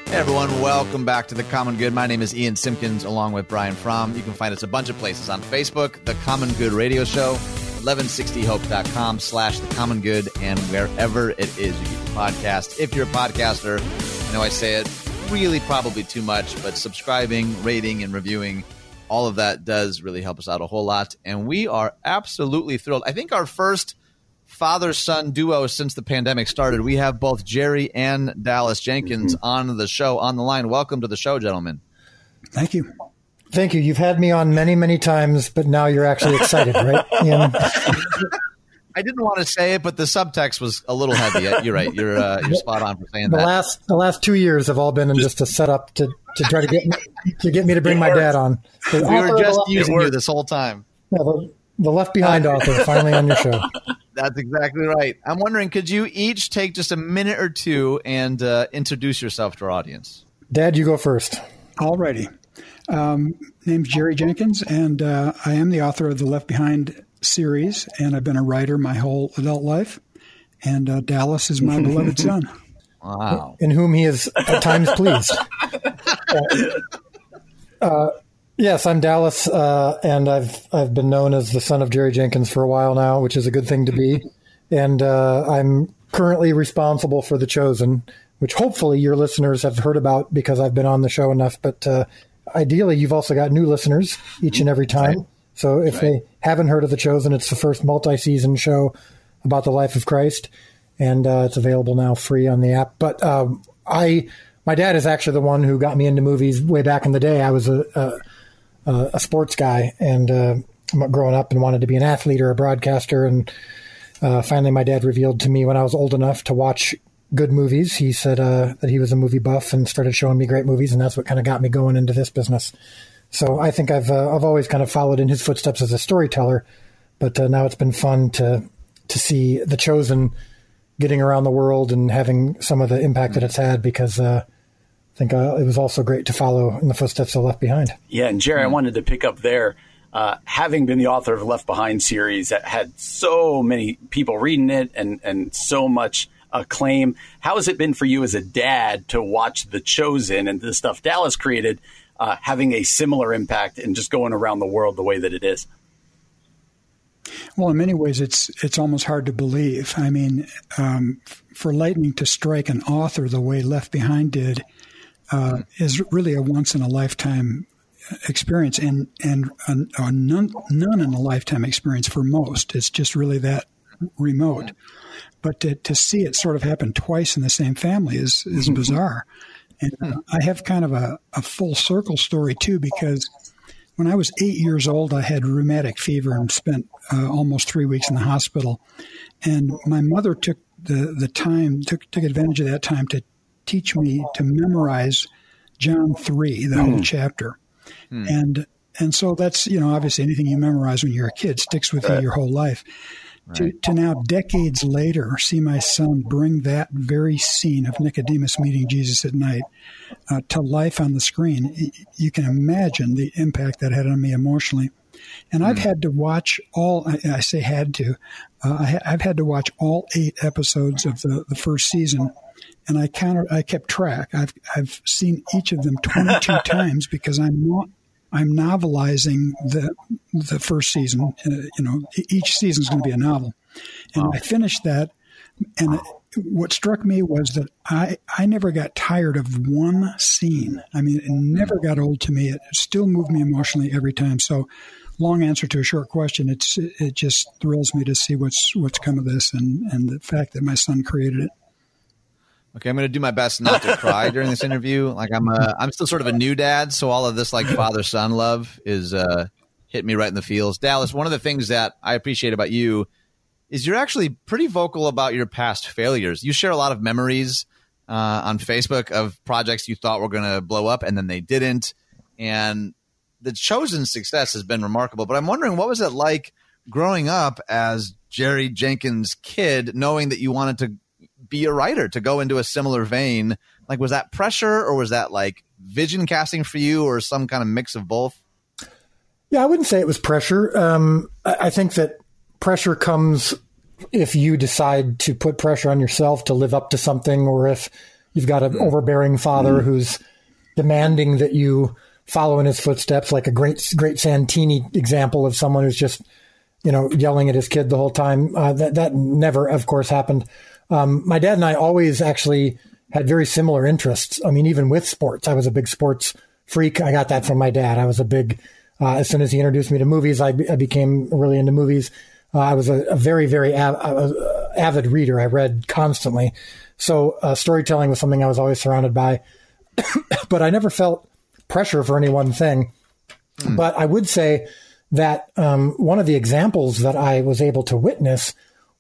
Hey everyone, welcome back to The Common Good. My name is Ian Simpkins along with Brian Fromm. You can find us a bunch of places on Facebook, The Common Good Radio Show, 1160hope.com slash The Common Good, and wherever it is you get your podcast. If you're a podcaster, I know I say it really probably too much, but subscribing, rating, and reviewing, all of that does really help us out a whole lot. And we are absolutely thrilled. I think our first – father son duo since the pandemic started. We have both Jerry and Dallas Jenkins mm-hmm. on the show on the line. Welcome to the show, gentlemen. Thank you. Thank you. You've had me on many, many times, but now you're actually excited, right? Ian? I didn't want to say it, but the subtext was a little heavy. You're right. You're uh, you're spot on for saying the that. last the last two years have all been in just a setup to, to try to get me, to get me to bring my dad on. The we were just using you this whole time. yeah, the, the Left Behind author finally on your show. That's exactly right. I'm wondering, could you each take just a minute or two and uh, introduce yourself to our audience? Dad, you go first. Alrighty. Um, name's Jerry Jenkins, and uh, I am the author of the Left Behind series, and I've been a writer my whole adult life. And uh, Dallas is my beloved son. Wow. in whom he is at times pleased. Uh, yes, I'm Dallas, uh, and I've I've been known as the son of Jerry Jenkins for a while now, which is a good thing to be. And uh, I'm currently responsible for The Chosen, which hopefully your listeners have heard about because I've been on the show enough. But uh, ideally, you've also got new listeners each and every time. So if they haven't heard of The Chosen, it's the first multi-season show about the life of Christ, and uh, it's available now free on the app. But um, I, my dad is actually the one who got me into movies way back in the day. I was a a, a sports guy and uh, growing up and wanted to be an athlete or a broadcaster, and uh, finally my dad revealed to me when I was old enough to watch good movies. He said uh, that he was a movie buff and started showing me great movies, and that's what kind of got me going into this business. So I think I've uh, I've always kind of followed in his footsteps as a storyteller, but uh, now it's been fun to to see The Chosen getting around the world and having some of the impact that it's had because uh, think uh, it was also great to follow in the footsteps of Left Behind. Yeah, and Jerry, I wanted to pick up there. Uh, having been the author of Left Behind series that had so many people reading it and, and so much acclaim, how has it been for you as a dad to watch The Chosen and the stuff Dallas created uh, having a similar impact and just going around the world the way that it is? Well, in many ways, it's it's almost hard to believe. I mean, um, for lightning to strike an author the way Left Behind did uh, is really a once in a lifetime experience, and and a, a none none in a lifetime experience for most. It's just really that remote. But to, to see it sort of happen twice in the same family is is bizarre. And uh, I have kind of a, a full circle story too, because when I was eight years old, I had rheumatic fever and spent uh, almost three weeks in the hospital. And my mother took the, the time, took, took advantage of that time to teach me to memorize John 3, the whole chapter. And and so that's, you know, obviously anything you memorize when you're a kid sticks with you your whole life. To, to now, decades later, see my son bring that very scene of Nicodemus meeting Jesus at night uh, to life on the screen, you can imagine the impact that had on me emotionally. And I've had to watch all, I, say had to, uh, I ha- I've had to watch all eight episodes of the, the first season. And I counted, I kept track. I've, I've seen each of them 22 times because I'm not, I'm novelizing the the first season. Uh, you know, each season is going to be a novel, and I finished that. And what struck me was that I I never got tired of one scene. I mean, it never got old to me. It still moved me emotionally every time. So, long answer to a short question. It's it just thrills me to see what's what's come of this, and and the fact that my son created it. Okay, I'm going to do my best not to cry during this interview. Like I'm, a, I'm still sort of a new dad, so all of this like father son love is uh, hit me right in the feels. Dallas, one of the things that I appreciate about you is you're actually pretty vocal about your past failures. You share a lot of memories uh, on Facebook of projects you thought were going to blow up and then they didn't, and the chosen success has been remarkable. But I'm wondering what was it like growing up as Jerry Jenkins' kid, knowing that you wanted to be a writer to go into a similar vein like was that pressure or was that like vision casting for you or some kind of mix of both Yeah, I wouldn't say it was pressure. Um, I, I think that pressure comes if you decide to put pressure on yourself to live up to something, or if you've got an overbearing father who's demanding that you follow in his footsteps, like a great great Santini example of someone who's just you know yelling at his kid the whole time. Uh, that that never, of course, happened. Um, my dad and I always actually had very similar interests. I mean, even with sports, I was a big sports freak. I got that from my dad. I was a big uh, as soon as he introduced me to movies, I, I became really into movies. Uh, I was a, a very, very av- uh, avid reader. I read constantly. So uh, storytelling was something I was always surrounded by. but I never felt pressure for any one thing. But I would say that um, one of the examples that I was able to witness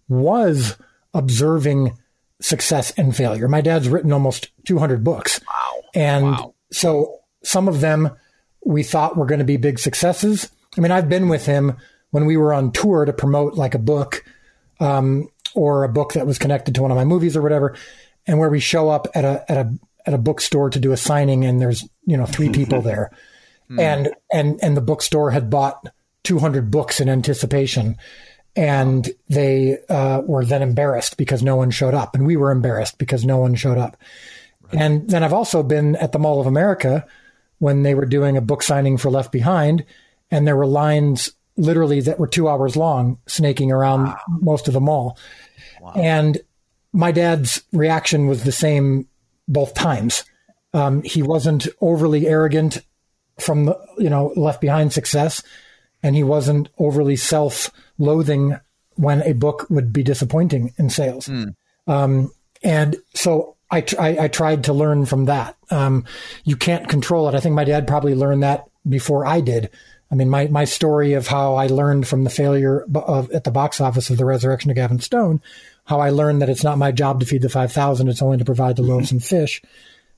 was observing success and failure. My dad's written almost 200 books. Wow. And wow. so some of them we thought were going to be big successes. I mean, I've been with him when we were on tour to promote like a book um, or a book that was connected to one of my movies or whatever, and where we show up at a at a at a bookstore to do a signing, and there's you know three people there, mm. and and and the bookstore had bought 200 books in anticipation, and they uh, were then embarrassed because no one showed up, and we were embarrassed because no one showed up. Right. And then I've also been at the Mall of America when they were doing a book signing for Left Behind, and there were lines literally that were two hours long, snaking around wow. most of the mall. Wow. And my dad's reaction was the same both times. Um, he wasn't overly arrogant from the you know Left Behind success, and he wasn't overly self-loathing when a book would be disappointing in sales. Mm. Um, and so I, I, I, tried to learn from that. Um, you can't control it. I think my dad probably learned that before I did. I mean, my, my story of how I learned from the failure of, at the box office of the resurrection of Gavin Stone, how I learned that it's not my job to feed the 5,000. It's only to provide the loaves and fish.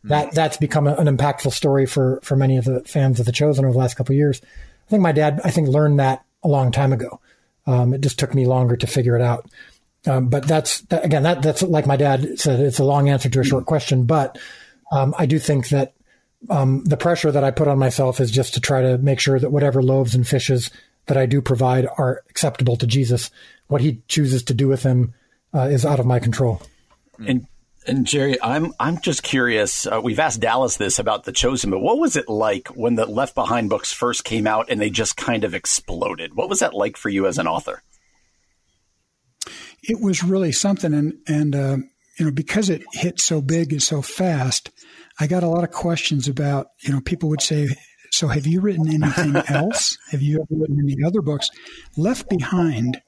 That, that's become a, an impactful story for, for many of the fans of The Chosen over the last couple of years. I think my dad, I think, learned that a long time ago. Um, it just took me longer to figure it out. Um, but that's that, again, that that's like my dad said. It's a long answer to a short question, but um, I do think that um, the pressure that I put on myself is just to try to make sure that whatever loaves and fishes that I do provide are acceptable to Jesus. What He chooses to do with them uh, is out of my control. And and Jerry, I'm I'm just curious. Uh, we've asked Dallas this about the Chosen, but what was it like when the Left Behind books first came out and they just kind of exploded? What was that like for you as an author? It was really something, and and uh, you know because it hit so big and so fast, I got a lot of questions about, you know, people would say, so have you written anything else? Have you ever written any other books? Left Behind,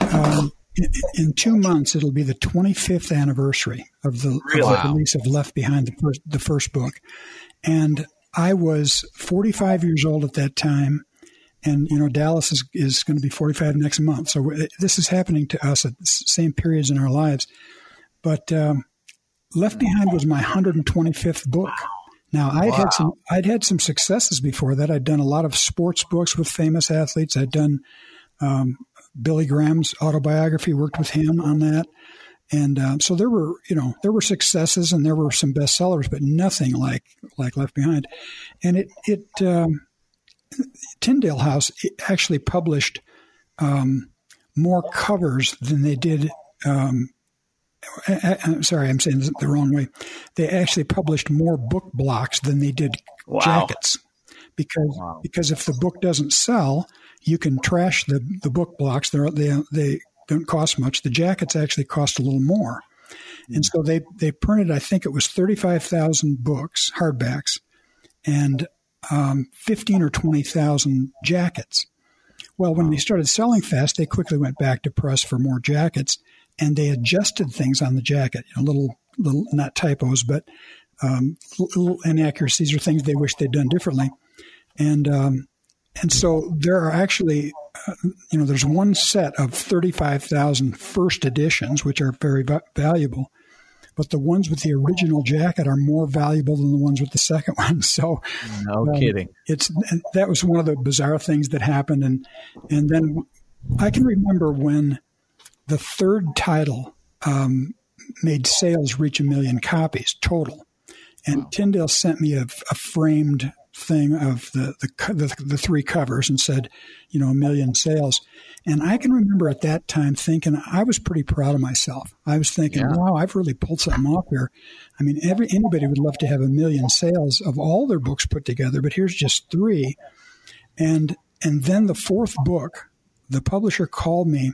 um, in, in, two months, it'll be the 25th anniversary of the, really? of the release of Left Behind, the first, the first book. And I was 45 years old at that time. And, you know, Dallas is, is going to be 45 next month. So this is happening to us at the same periods in our lives. But, um, Left Behind was my 125th book. Now I'd wow. had some I'd had some successes before that. I'd done a lot of sports books with famous athletes. I'd done um, Billy Graham's autobiography, worked with him on that, and um, so there were you know there were successes and there were some bestsellers, but nothing like like Left Behind. And it it um, Tyndale House it actually published um, more covers than they did um, I'm sorry, I'm saying the wrong way. They actually published more book blocks than they did wow. jackets, because wow. because if the book doesn't sell, you can trash the the book blocks. They're, they they don't cost much. The jackets actually cost a little more, mm. and so they they printed. I think it was thirty five thousand books hardbacks, and um, fifteen or twenty thousand jackets. Well, when they started selling fast, they quickly went back to press for more jackets and they adjusted things on the jacket, you know, little, little not typos, but um, little inaccuracies or things they wish they'd done differently. And um, and so there are actually, uh, you know, there's one set of 35,000 first editions, which are very va- valuable, but the ones with the original jacket are more valuable than the ones with the second one. So, no um, kidding. It's that was one of the bizarre things that happened, and and then I can remember when the third title um, made sales reach a million copies total. And. Tyndale sent me a, a, framed thing of the, the, the, the, three covers and said, you know, a million sales. And I can remember at that time thinking I was pretty proud of myself. I was thinking, yeah. wow, I've really pulled something off here. I mean, every anybody would love to have a million sales of all their books put together, but here's just three. And and then the fourth book, the publisher called me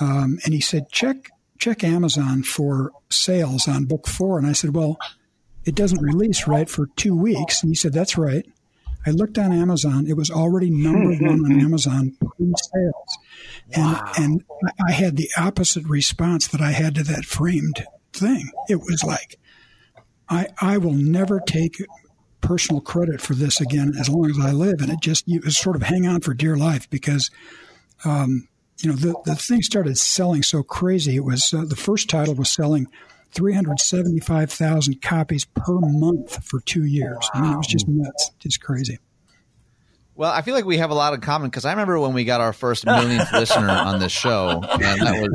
um, and he said, check check Amazon for sales on book four. And I said, well, it doesn't release right for two weeks. And he said, that's right. I looked on Amazon. It was already number one on Amazon in sales. and wow. and I had the opposite response that I had to that framed thing. It was like, I I will never take personal credit for this again as long as I live. And it just you sort of hang on for dear life because, um, you know, the, the thing started selling so crazy. It was uh, the first title was selling 375,000 copies per month for two years. Wow. I mean, it was just nuts, just crazy. Well, I feel like we have a lot in common because I remember when we got our first millionth listener on this show, and that was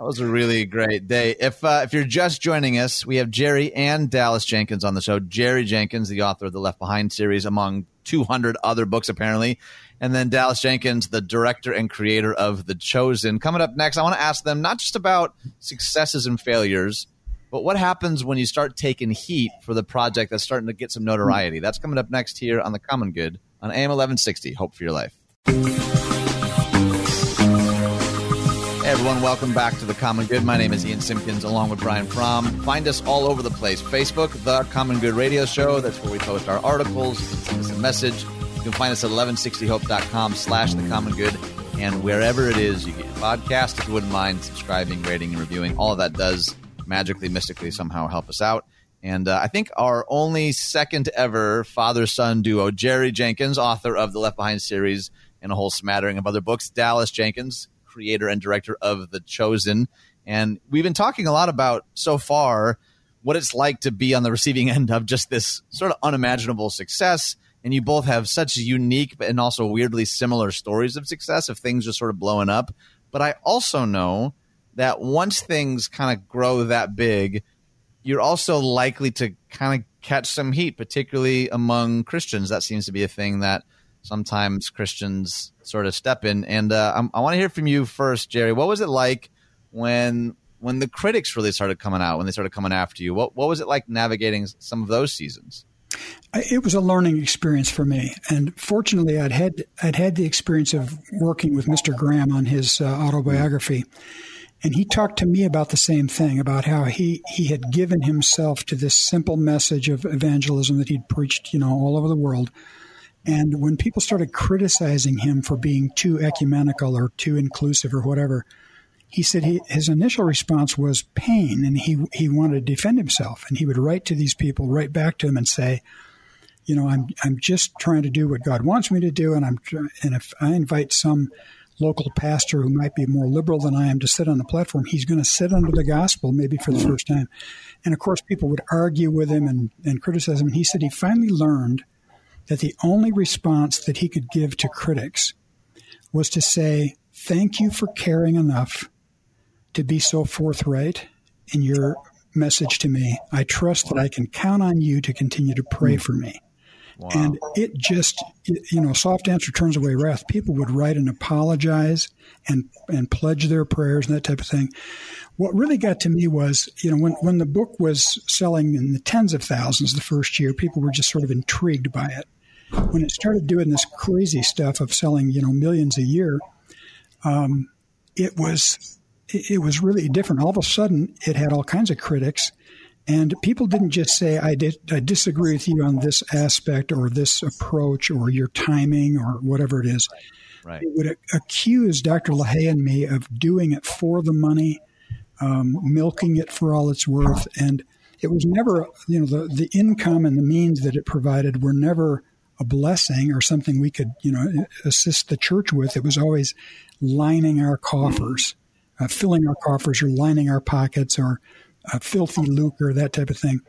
that was a really great day. If uh, if you're just joining us, we have Jerry and Dallas Jenkins on the show. Jerry Jenkins, the author of the Left Behind series, among 200 other books apparently, and then Dallas Jenkins, the director and creator of The Chosen. Coming up next, I want to ask them not just about successes and failures, but what happens when you start taking heat for the project that's starting to get some notoriety? That's coming up next here on The Common Good on AM 1160. Hope for your life. Hey everyone, welcome back to The Common Good. My name is Ian Simpkins along with Brian Fromm. Find us all over the place Facebook, The Common Good Radio Show. That's where we post our articles. Send us a message. You can find us at 1160hope.com slash The Common Good. And wherever it is you get your podcast, if you wouldn't mind subscribing, rating, and reviewing, all of that does magically, mystically somehow help us out. And uh, I think our only second ever father son duo, Jerry Jenkins, author of the Left Behind series and a whole smattering of other books, Dallas Jenkins, creator and director of The Chosen. And we've been talking a lot about so far what it's like to be on the receiving end of just this sort of unimaginable success. And you both have such unique and also weirdly similar stories of success of things just sort of blowing up. But I also know that once things kind of grow that big, you're also likely to kind of catch some heat, particularly among Christians. That seems to be a thing that sometimes Christians sort of step in. And uh, i want to hear from you first, Jerry. What was it like when when the critics really started coming out, when they started coming after you? What what was it like navigating some of those seasons? It was a learning experience for me, and fortunately, I'd had I'd had the experience of working with Mr. Graham on his uh, autobiography, and he talked to me about the same thing about how he he had given himself to this simple message of evangelism that he'd preached, you know, all over the world, and when people started criticizing him for being too ecumenical or too inclusive or whatever, he said he, his initial response was pain and he, he wanted to defend himself. And he would write to these people, write back to them and say, you know, I'm, I'm just trying to do what God wants me to do. And I'm, and if I invite some local pastor who might be more liberal than I am to sit on the platform, he's going to sit under the gospel maybe for the mm. first time. And of course, people would argue with him and, and criticize him. And he said he finally learned – that the only response that he could give to critics was to say, Thank you for caring enough to be so forthright in your message to me. I trust that I can count on you to continue to pray mm. for me. Wow. And it just, you know, soft answer turns away wrath. People would write and apologize and and pledge their prayers and that type of thing. What really got to me was, you know, when when the book was selling in the tens of thousands the first year, people were just sort of intrigued by it when it started doing this crazy stuff of selling, you know, millions a year, um, it was it, it was really different. All of a sudden, it had all kinds of critics, and people didn't just say, "I did I disagree with you on this aspect or this approach or your timing or whatever it is." Right. It would accuse Dr. LaHaye and me of doing it for the money, um, milking it for all it's worth, and it was never, you know, the the income and the means that it provided were never a blessing or something we could, you know, assist the church with. It was always lining our coffers, uh, filling our coffers, or lining our pockets, or a filthy lucre, that type of thing.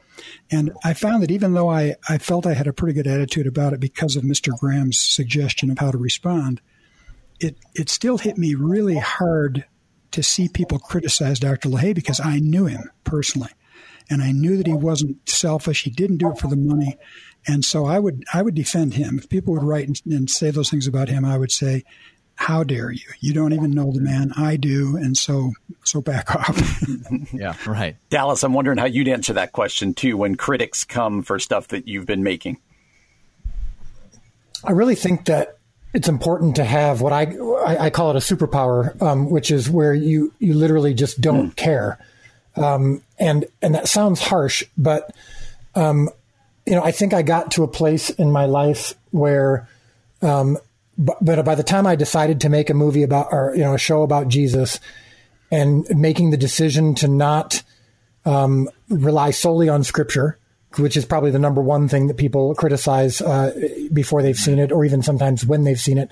And I found that even though I, I felt I had a pretty good attitude about it because of Mr. Graham's suggestion of how to respond, it, it still hit me really hard to see people criticize Dr. LaHaye because I knew him personally. And I knew that he wasn't selfish. He didn't do it for the money. And so I would I would defend him. If people would write and, and say those things about him, I would say, "How dare you? You don't even know the man. I do." And so so back off. yeah, right. Dallas, I'm wondering how you'd answer that question too when critics come for stuff that you've been making. I really think that it's important to have what I I, I call it a superpower, um, which is where you you literally just don't mm. care, um, and and that sounds harsh, but um, you know, I think I got to a place in my life where, um, but, but by the time I decided to make a movie about, or, you know, a show about Jesus and making the decision to not um, rely solely on scripture, which is probably the number one thing that people criticize uh, before they've seen it, or even sometimes when they've seen it.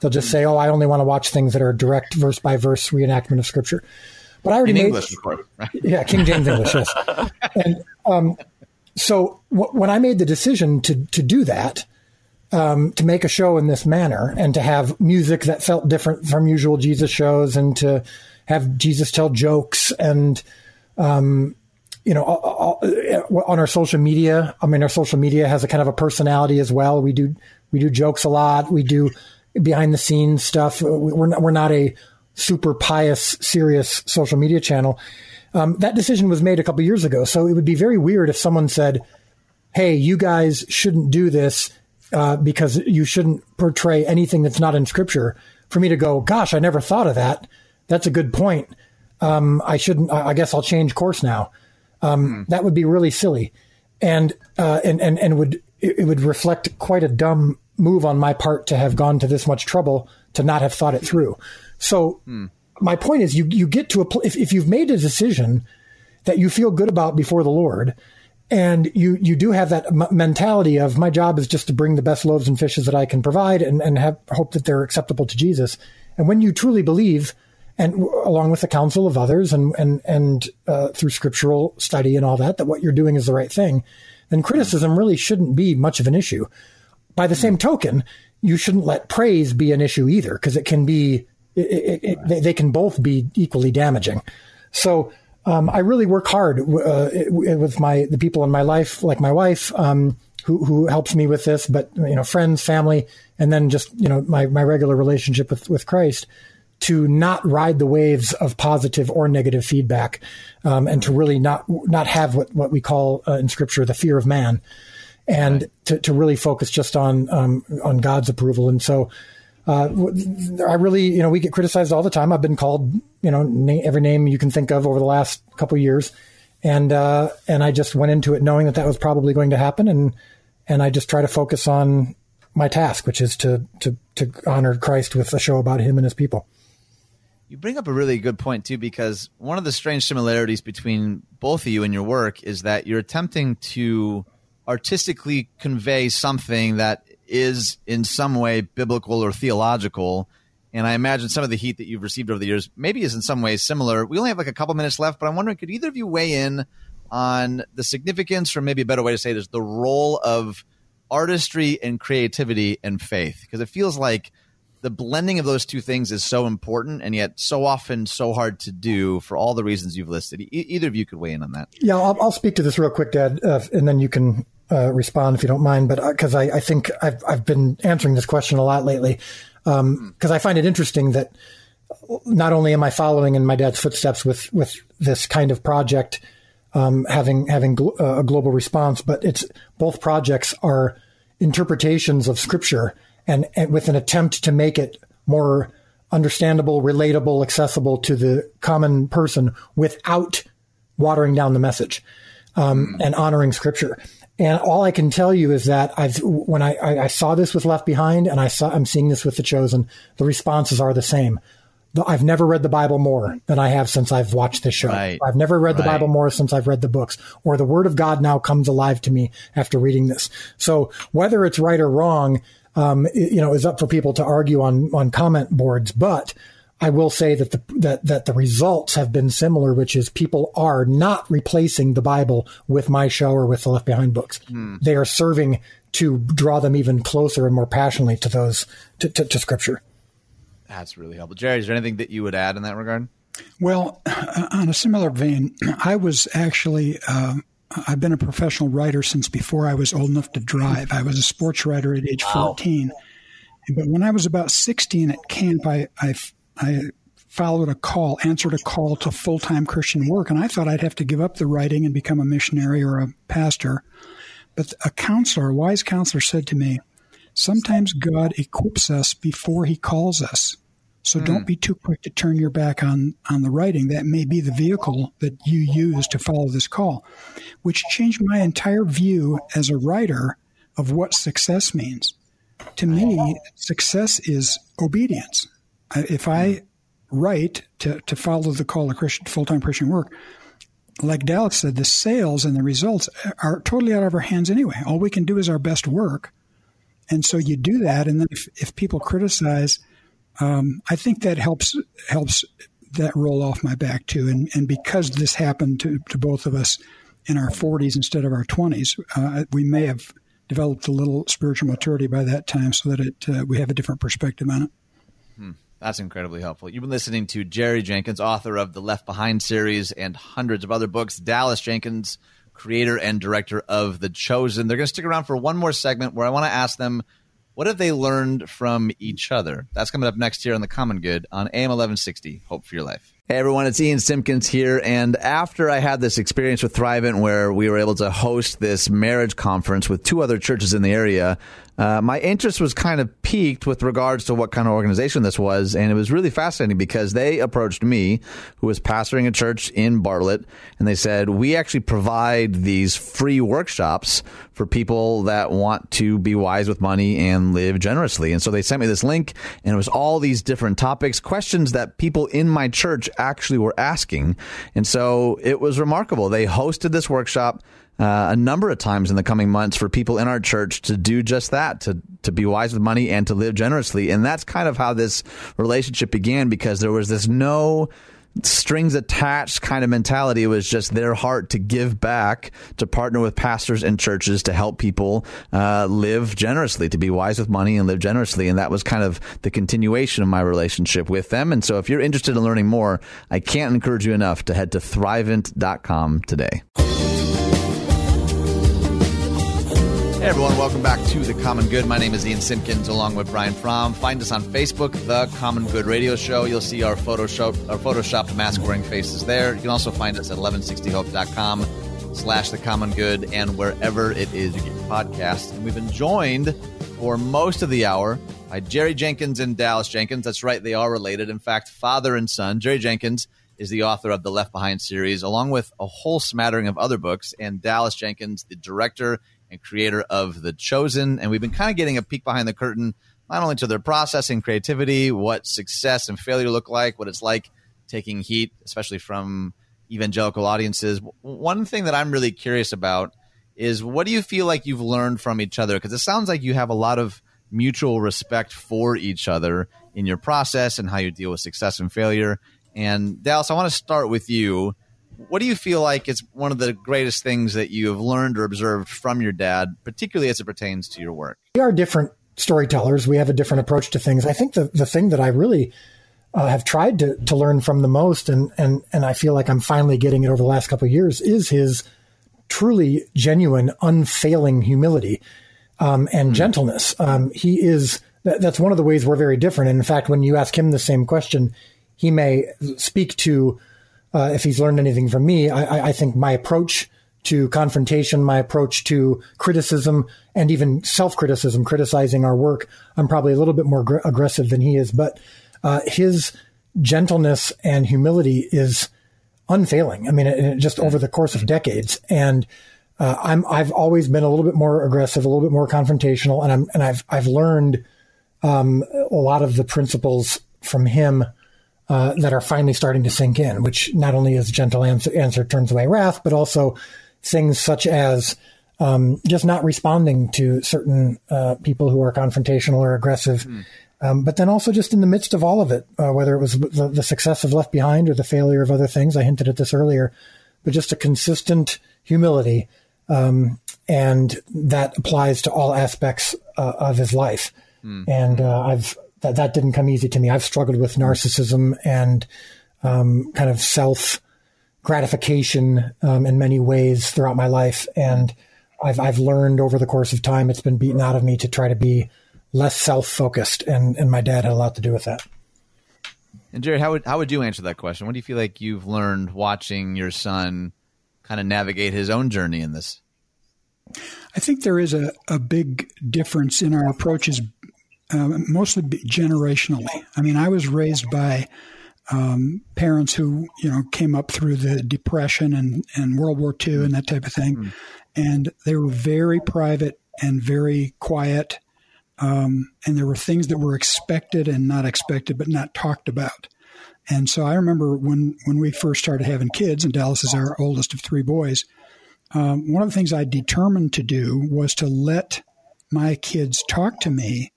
They'll just say, "Oh, I only want to watch things that are direct verse by verse reenactment of Scripture." But I already In made English, course. Right? yeah, King James English, yes. And um, so w- when I made the decision to to do that, um, to make a show in this manner, and to have music that felt different from usual Jesus shows, and to have Jesus tell jokes, and um, you know, all- all- on our social media, I mean, our social media has a kind of a personality as well. We do we do jokes a lot. We do behind the scenes stuff. We're not, we're not a super pious, serious social media channel. Um, that decision was made a couple years ago, so it would be very weird if someone said, "Hey, you guys shouldn't do this uh, because you shouldn't portray anything that's not in Scripture." For me to go, "Gosh, I never thought of that. That's a good point. Um, I shouldn't. I guess I'll change course now." Um, That would be really silly, and uh, and and and would it would reflect quite a dumb move on my part to have gone to this much trouble to not have thought it through. So my point is, you you get to a pl- if if you've made a decision that you feel good about before the Lord, and you you do have that m- mentality of my job is just to bring the best loaves and fishes that I can provide, and and have hope that they're acceptable to Jesus. And when you truly believe, and w- along with the counsel of others, and and and uh, through scriptural study and all that, that what you're doing is the right thing, then criticism really shouldn't be much of an issue. By the same token, you shouldn't let praise be an issue either, because it can be it, it, it, they, they can both be equally damaging. So um, I really work hard uh, with my the people in my life, like my wife, um, who who helps me with this, but you know, friends, family, and then just you know my my regular relationship with with Christ to not ride the waves of positive or negative feedback, um, and to really not not have what what we call uh, in Scripture the fear of man, and to, to really focus just on um, on God's approval. And so, uh, I really, you know, we get criticized all the time. I've been called, you know, na- every name you can think of over the last couple years, and uh, and I just went into it knowing that that was probably going to happen, and and I just try to focus on my task, which is to to to honor Christ with a show about Him and His people. You bring up a really good point too, because one of the strange similarities between both of you and your work is that you're attempting to artistically convey something that is in some way biblical or theological. And I imagine some of the heat that you've received over the years maybe is in some ways similar. We only have like a couple minutes left, but I'm wondering could either of you weigh in on the significance, or maybe a better way to say this, the role of artistry and creativity and faith? Because it feels like the blending of those two things is so important and yet so often so hard to do for all the reasons you've listed. E- either of you could weigh in on that. Yeah, I'll, I'll speak to this real quick, Dad, uh, and then you can uh, respond if you don't mind. But because I, I think I've I've been answering this question a lot lately, because I find it interesting that not only am I following in my dad's footsteps with with this kind of project, um, having having gl- uh, a global response, but it's both projects are interpretations of scripture and, and with an attempt to make it more understandable, relatable, accessible to the common person without watering down the message um, and honoring scripture. And all I can tell you is that I've when I, I, I saw this with Left Behind, and I saw I'm seeing this with The Chosen. The responses are the same. I've never read the Bible more than I have since I've watched this show. Right. I've never read the Right. Bible more since I've read the books, or the Word of God now comes alive to me after reading this. So whether it's right or wrong, um, you know, is up for people to argue on on comment boards. But I will say that the that that the results have been similar, which is people are not replacing the Bible with my show or with the Left Behind books. They are serving to draw them even closer and more passionately to those to, to, to Scripture. That's really helpful. Jerry, is there anything that you would add in that regard? Well, on a similar vein, I was actually, um, I've been a professional writer since before I was old enough to drive. I was a sports writer at age 14. But when I was about 16 at camp, I, I, I followed a call, answered a call to full time Christian work, and I thought I'd have to give up the writing and become a missionary or a pastor. But a counselor, a wise counselor, said to me, Sometimes God equips us before he calls us. So don't hmm. be too quick to turn your back on, on the writing. That may be the vehicle that you use to follow this call, which changed my entire view as a writer of what success means. To me, success is obedience. If I write to, to follow the call of Christian, full-time Christian work, like Dallas said, the sales and the results are totally out of our hands anyway. All we can do is our best work. And so you do that, and then if, if people criticize, um, I think that helps helps that roll off my back too. And and because this happened to, to both of us in our 40s instead of our 20s, uh, we may have developed a little spiritual maturity by that time, so that it uh, we have a different perspective on it. That's incredibly helpful. You've been listening to Jerry Jenkins, author of the Left Behind series and hundreds of other books. Dallas Jenkins, creator and director of The Chosen. They're going to stick around for one more segment where I want to ask them what have they learned from each other? That's coming up next here on The Common Good on AM 1160. Hope for your life. Hey everyone, it's Ian Simpkins here. And after I had this experience with Thrivent where we were able to host this marriage conference with two other churches in the area, uh, my interest was kind of piqued with regards to what kind of organization this was. And it was really fascinating because they approached me, who was pastoring a church in Bartlett, and they said, We actually provide these free workshops for people that want to be wise with money and live generously. And so they sent me this link, and it was all these different topics, questions that people in my church actually were asking. And so it was remarkable. They hosted this workshop uh, a number of times in the coming months for people in our church to do just that, to, to be wise with money and to live generously. And that's kind of how this relationship began because there was this no strings attached kind of mentality. It was just their heart to give back, to partner with pastors and churches to help people uh, live generously, to be wise with money and live generously. And that was kind of the continuation of my relationship with them. And so if you're interested in learning more, I can't encourage you enough to head to thrivent.com today. Hey everyone, welcome back to The Common Good. My name is Ian Simpkins along with Brian Fromm. Find us on Facebook, The Common Good Radio Show. You'll see our Photoshop our photoshopped mask wearing faces there. You can also find us at 1160hope.com slash The Common Good and wherever it is you get your podcasts. And we've been joined for most of the hour by Jerry Jenkins and Dallas Jenkins. That's right, they are related. In fact, father and son. Jerry Jenkins is the author of the Left Behind series, along with a whole smattering of other books, and Dallas Jenkins, the director and creator of The Chosen. And we've been kind of getting a peek behind the curtain, not only to their process and creativity, what success and failure look like, what it's like taking heat, especially from evangelical audiences. One thing that I'm really curious about is what do you feel like you've learned from each other? Because it sounds like you have a lot of mutual respect for each other in your process and how you deal with success and failure. And Dallas, I want to start with you what do you feel like is one of the greatest things that you have learned or observed from your dad, particularly as it pertains to your work? We are different storytellers. We have a different approach to things. I think the, the thing that I really uh, have tried to, to learn from the most, and, and, and I feel like I'm finally getting it over the last couple of years, is his truly genuine, unfailing humility um, and mm. gentleness. Um, he is, that, that's one of the ways we're very different. And in fact, when you ask him the same question, he may speak to uh, if he's learned anything from me, I, I, think my approach to confrontation, my approach to criticism, and even self criticism, criticizing our work, I'm probably a little bit more gr- aggressive than he is. But uh, his gentleness and humility is unfailing. I mean, it, it just over the course of decades. And uh, I'm I've always been a little bit more aggressive, a little bit more confrontational, and I'm and I've I've learned um, a lot of the principles from him uh, that are finally starting to sink in, which not only is gentle answer, answer turns away wrath, but also things such as um, just not responding to certain uh, people who are confrontational or aggressive. Mm. Um, but then also just in the midst of all of it, uh, whether it was the, the, success of Left Behind or the failure of other things, I hinted at this earlier, but just a consistent humility. Um, and that applies to all aspects uh, of his life. Mm. And uh, I've that that didn't come easy to me. I've struggled with narcissism and um, kind of self gratification um, in many ways throughout my life, and I've I've learned over the course of time it's been beaten out of me to try to be less self focused, and and my dad had a lot to do with that. And Jerry, how would how would you answer that question? What do you feel like you've learned watching your son kind of navigate his own journey in this? I think there is a, a big difference in our approaches uh, mostly generationally. I mean, I was raised by um, parents who you know came up through the Depression and, and World War II and that type of thing, mm. and they were very private and very quiet. Um, and there were things that were expected and not expected, but not talked about. And so I remember when, when we first started having kids, and Dallas is our oldest of three boys, um, one of the things I determined to do was to let my kids talk to me,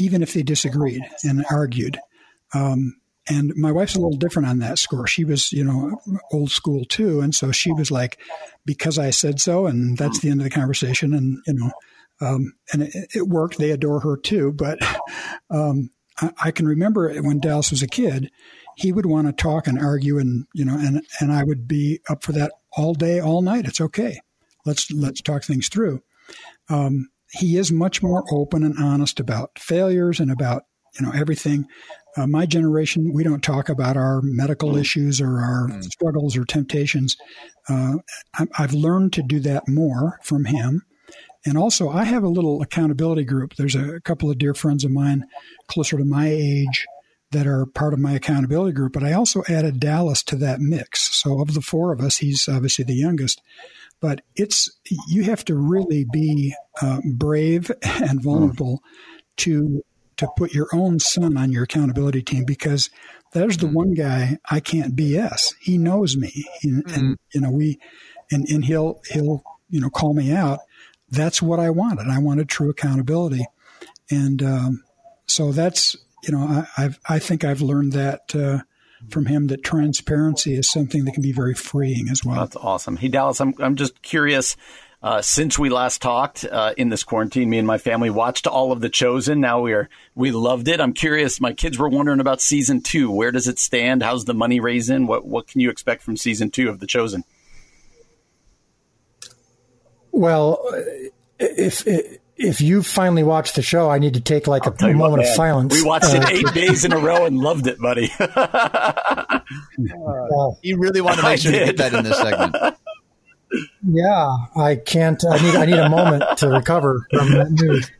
even if they disagreed and argued. Um, and my wife's a little different on that score. She was, you know, old school too. And so she was like, because I said so, and that's the end of the conversation. And, you know, um, and it, it, worked. They adore her too. But um, I, I, can remember when Dallas was a kid, he would want to talk and argue, and you know, and and I would be up for that all day, all night. It's okay. Let's let's talk things through. Um, he is much more open and honest about failures and about you know everything. Uh, my generation, we don't talk about our medical mm. issues or our mm. struggles or temptations. Uh, I, I've learned to do that more from him. And also, I have a little accountability group. There's a couple of dear friends of mine closer to my age that are part of my accountability group, but I also added Dallas to that mix. So, of the four of us, he's obviously the youngest. But it's you have to really be uh, brave and vulnerable to to put your own son on your accountability team because there's the mm. one guy I can't BS. He knows me, and, and you know we, and and he'll he'll you know call me out that's what I wanted. I wanted true accountability, and um, so that's you know I, I've I think I've learned that. Uh, from him that transparency is something that can be very freeing as well. That's awesome. Hey Dallas, I'm I'm just curious. Uh, since we last talked uh, in this quarantine, me and my family watched all of The Chosen. Now we are we loved it. I'm curious. My kids were wondering about season two. Where does it stand? How's the money raising? What what can you expect from season two of The Chosen? Well, if if you finally watched the show, I need to take like a moment what, of silence. We watched it uh, eight days in a row and loved it, buddy. uh, you really want to make sure you get that in this segment. Yeah, I can't. I need. I need a moment to recover from that news.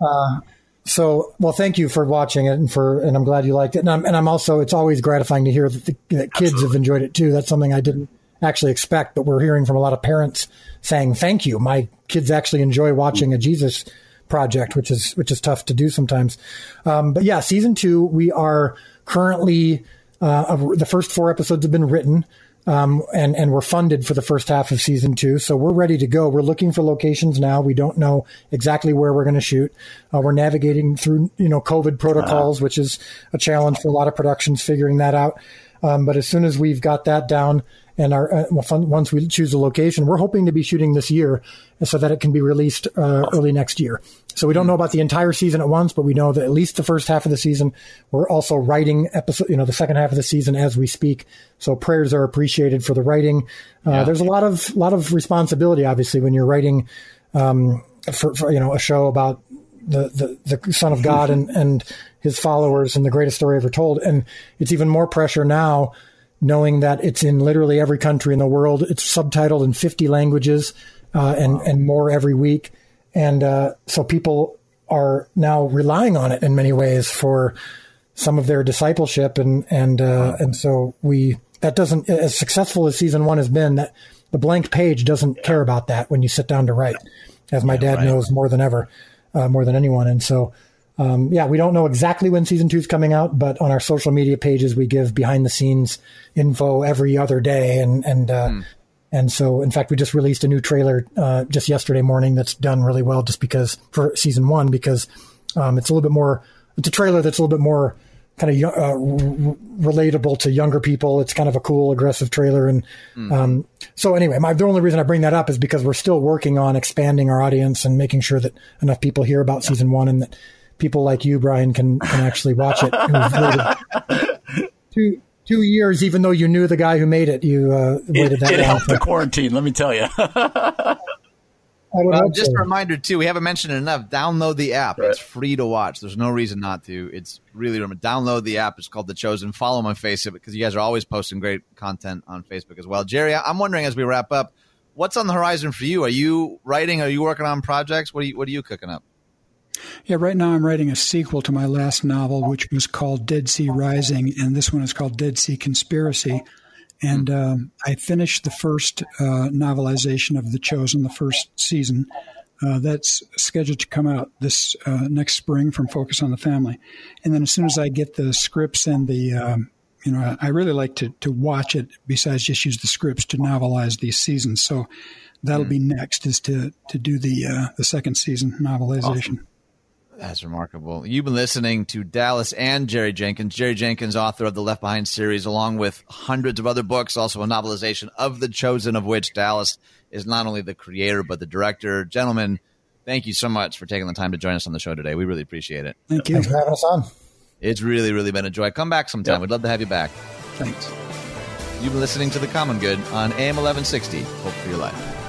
Uh, so, well, thank you for watching it, and for, and I'm glad you liked it. And I'm, and I'm also. It's always gratifying to hear that, the, that kids Absolutely. have enjoyed it too. That's something I didn't actually expect, but we're hearing from a lot of parents saying, "Thank you, my kids actually enjoy watching a Jesus project," which is which is tough to do sometimes. Um, but yeah, season two, we are currently uh, the first four episodes have been written. Um, and and we're funded for the first half of season two, so we're ready to go. We're looking for locations now. We don't know exactly where we're going to shoot. Uh, we're navigating through you know COVID protocols, uh-huh. which is a challenge for a lot of productions figuring that out. Um, but as soon as we've got that down, and our uh, once we choose a location, we're hoping to be shooting this year so that it can be released uh, early next year. So we don't know about the entire season at once, but we know that at least the first half of the season. We're also writing episode, you know, the second half of the season as we speak. So prayers are appreciated for the writing. Uh, yeah. There's a lot of lot of responsibility, obviously, when you're writing um, for, for you know a show about the, the, the Son of God and, and his followers and the greatest story ever told. And it's even more pressure now knowing that it's in literally every country in the world. It's subtitled in 50 languages uh, and, wow. and more every week. And uh, so people are now relying on it in many ways for some of their discipleship. And, and, uh, and so we, that doesn't, as successful as season one has been, that the blank page doesn't care about that when you sit down to write, as my yeah, dad right. knows more than ever, uh, more than anyone. And so, um, yeah, we don't know exactly when season two is coming out, but on our social media pages, we give behind the scenes info every other day. And, and, uh, mm. and so, in fact, we just released a new trailer, uh, just yesterday morning that's done really well just because for season one, because, um, it's a little bit more, it's a trailer that's a little bit more kind of, uh, relatable to younger people. It's kind of a cool, aggressive trailer. And, mm. um, so anyway, my, the only reason I bring that up is because we're still working on expanding our audience and making sure that enough people hear about yeah. season one and that, people like you, Brian, can can actually watch it. two two years, even though you knew the guy who made it, you uh, waited it, that it long. helped the quarantine. Let me tell you. Well, just a reminder too. We haven't mentioned it enough. Download the app. Right. It's free to watch. There's no reason not to. It's really download the app. It's called The Chosen. Follow my Facebook because you guys are always posting great content on Facebook as well. Jerry, I'm wondering as we wrap up, what's on the horizon for you? Are you writing? Are you working on projects? What are you What are you cooking up? Yeah, right now I'm writing a sequel to my last novel, which was called Dead Sea Rising, and this one is called Dead Sea Conspiracy. And um, I finished the first uh, novelization of The Chosen, the first season. Uh, that's scheduled to come out this uh, next spring from Focus on the Family. And then as soon as I get the scripts and the um, you know, I really like to to watch it. Besides just use the scripts to novelize these seasons, so that'll mm. be next is to to do the uh, the second season novelization. Awesome. That's remarkable. You've been listening to Dallas and Jerry Jenkins. Jerry Jenkins, author of the Left Behind series, along with hundreds of other books, also a novelization of The Chosen, of which Dallas is not only the creator but the director. Gentlemen, thank you so much for taking the time to join us on the show today. We really appreciate it. Thank you. Thanks for having us on. It's really, really been a joy. Come back sometime. Yep. We'd love to have you back. Thanks. You've been listening to The Common Good on AM 1160. Hope for your life.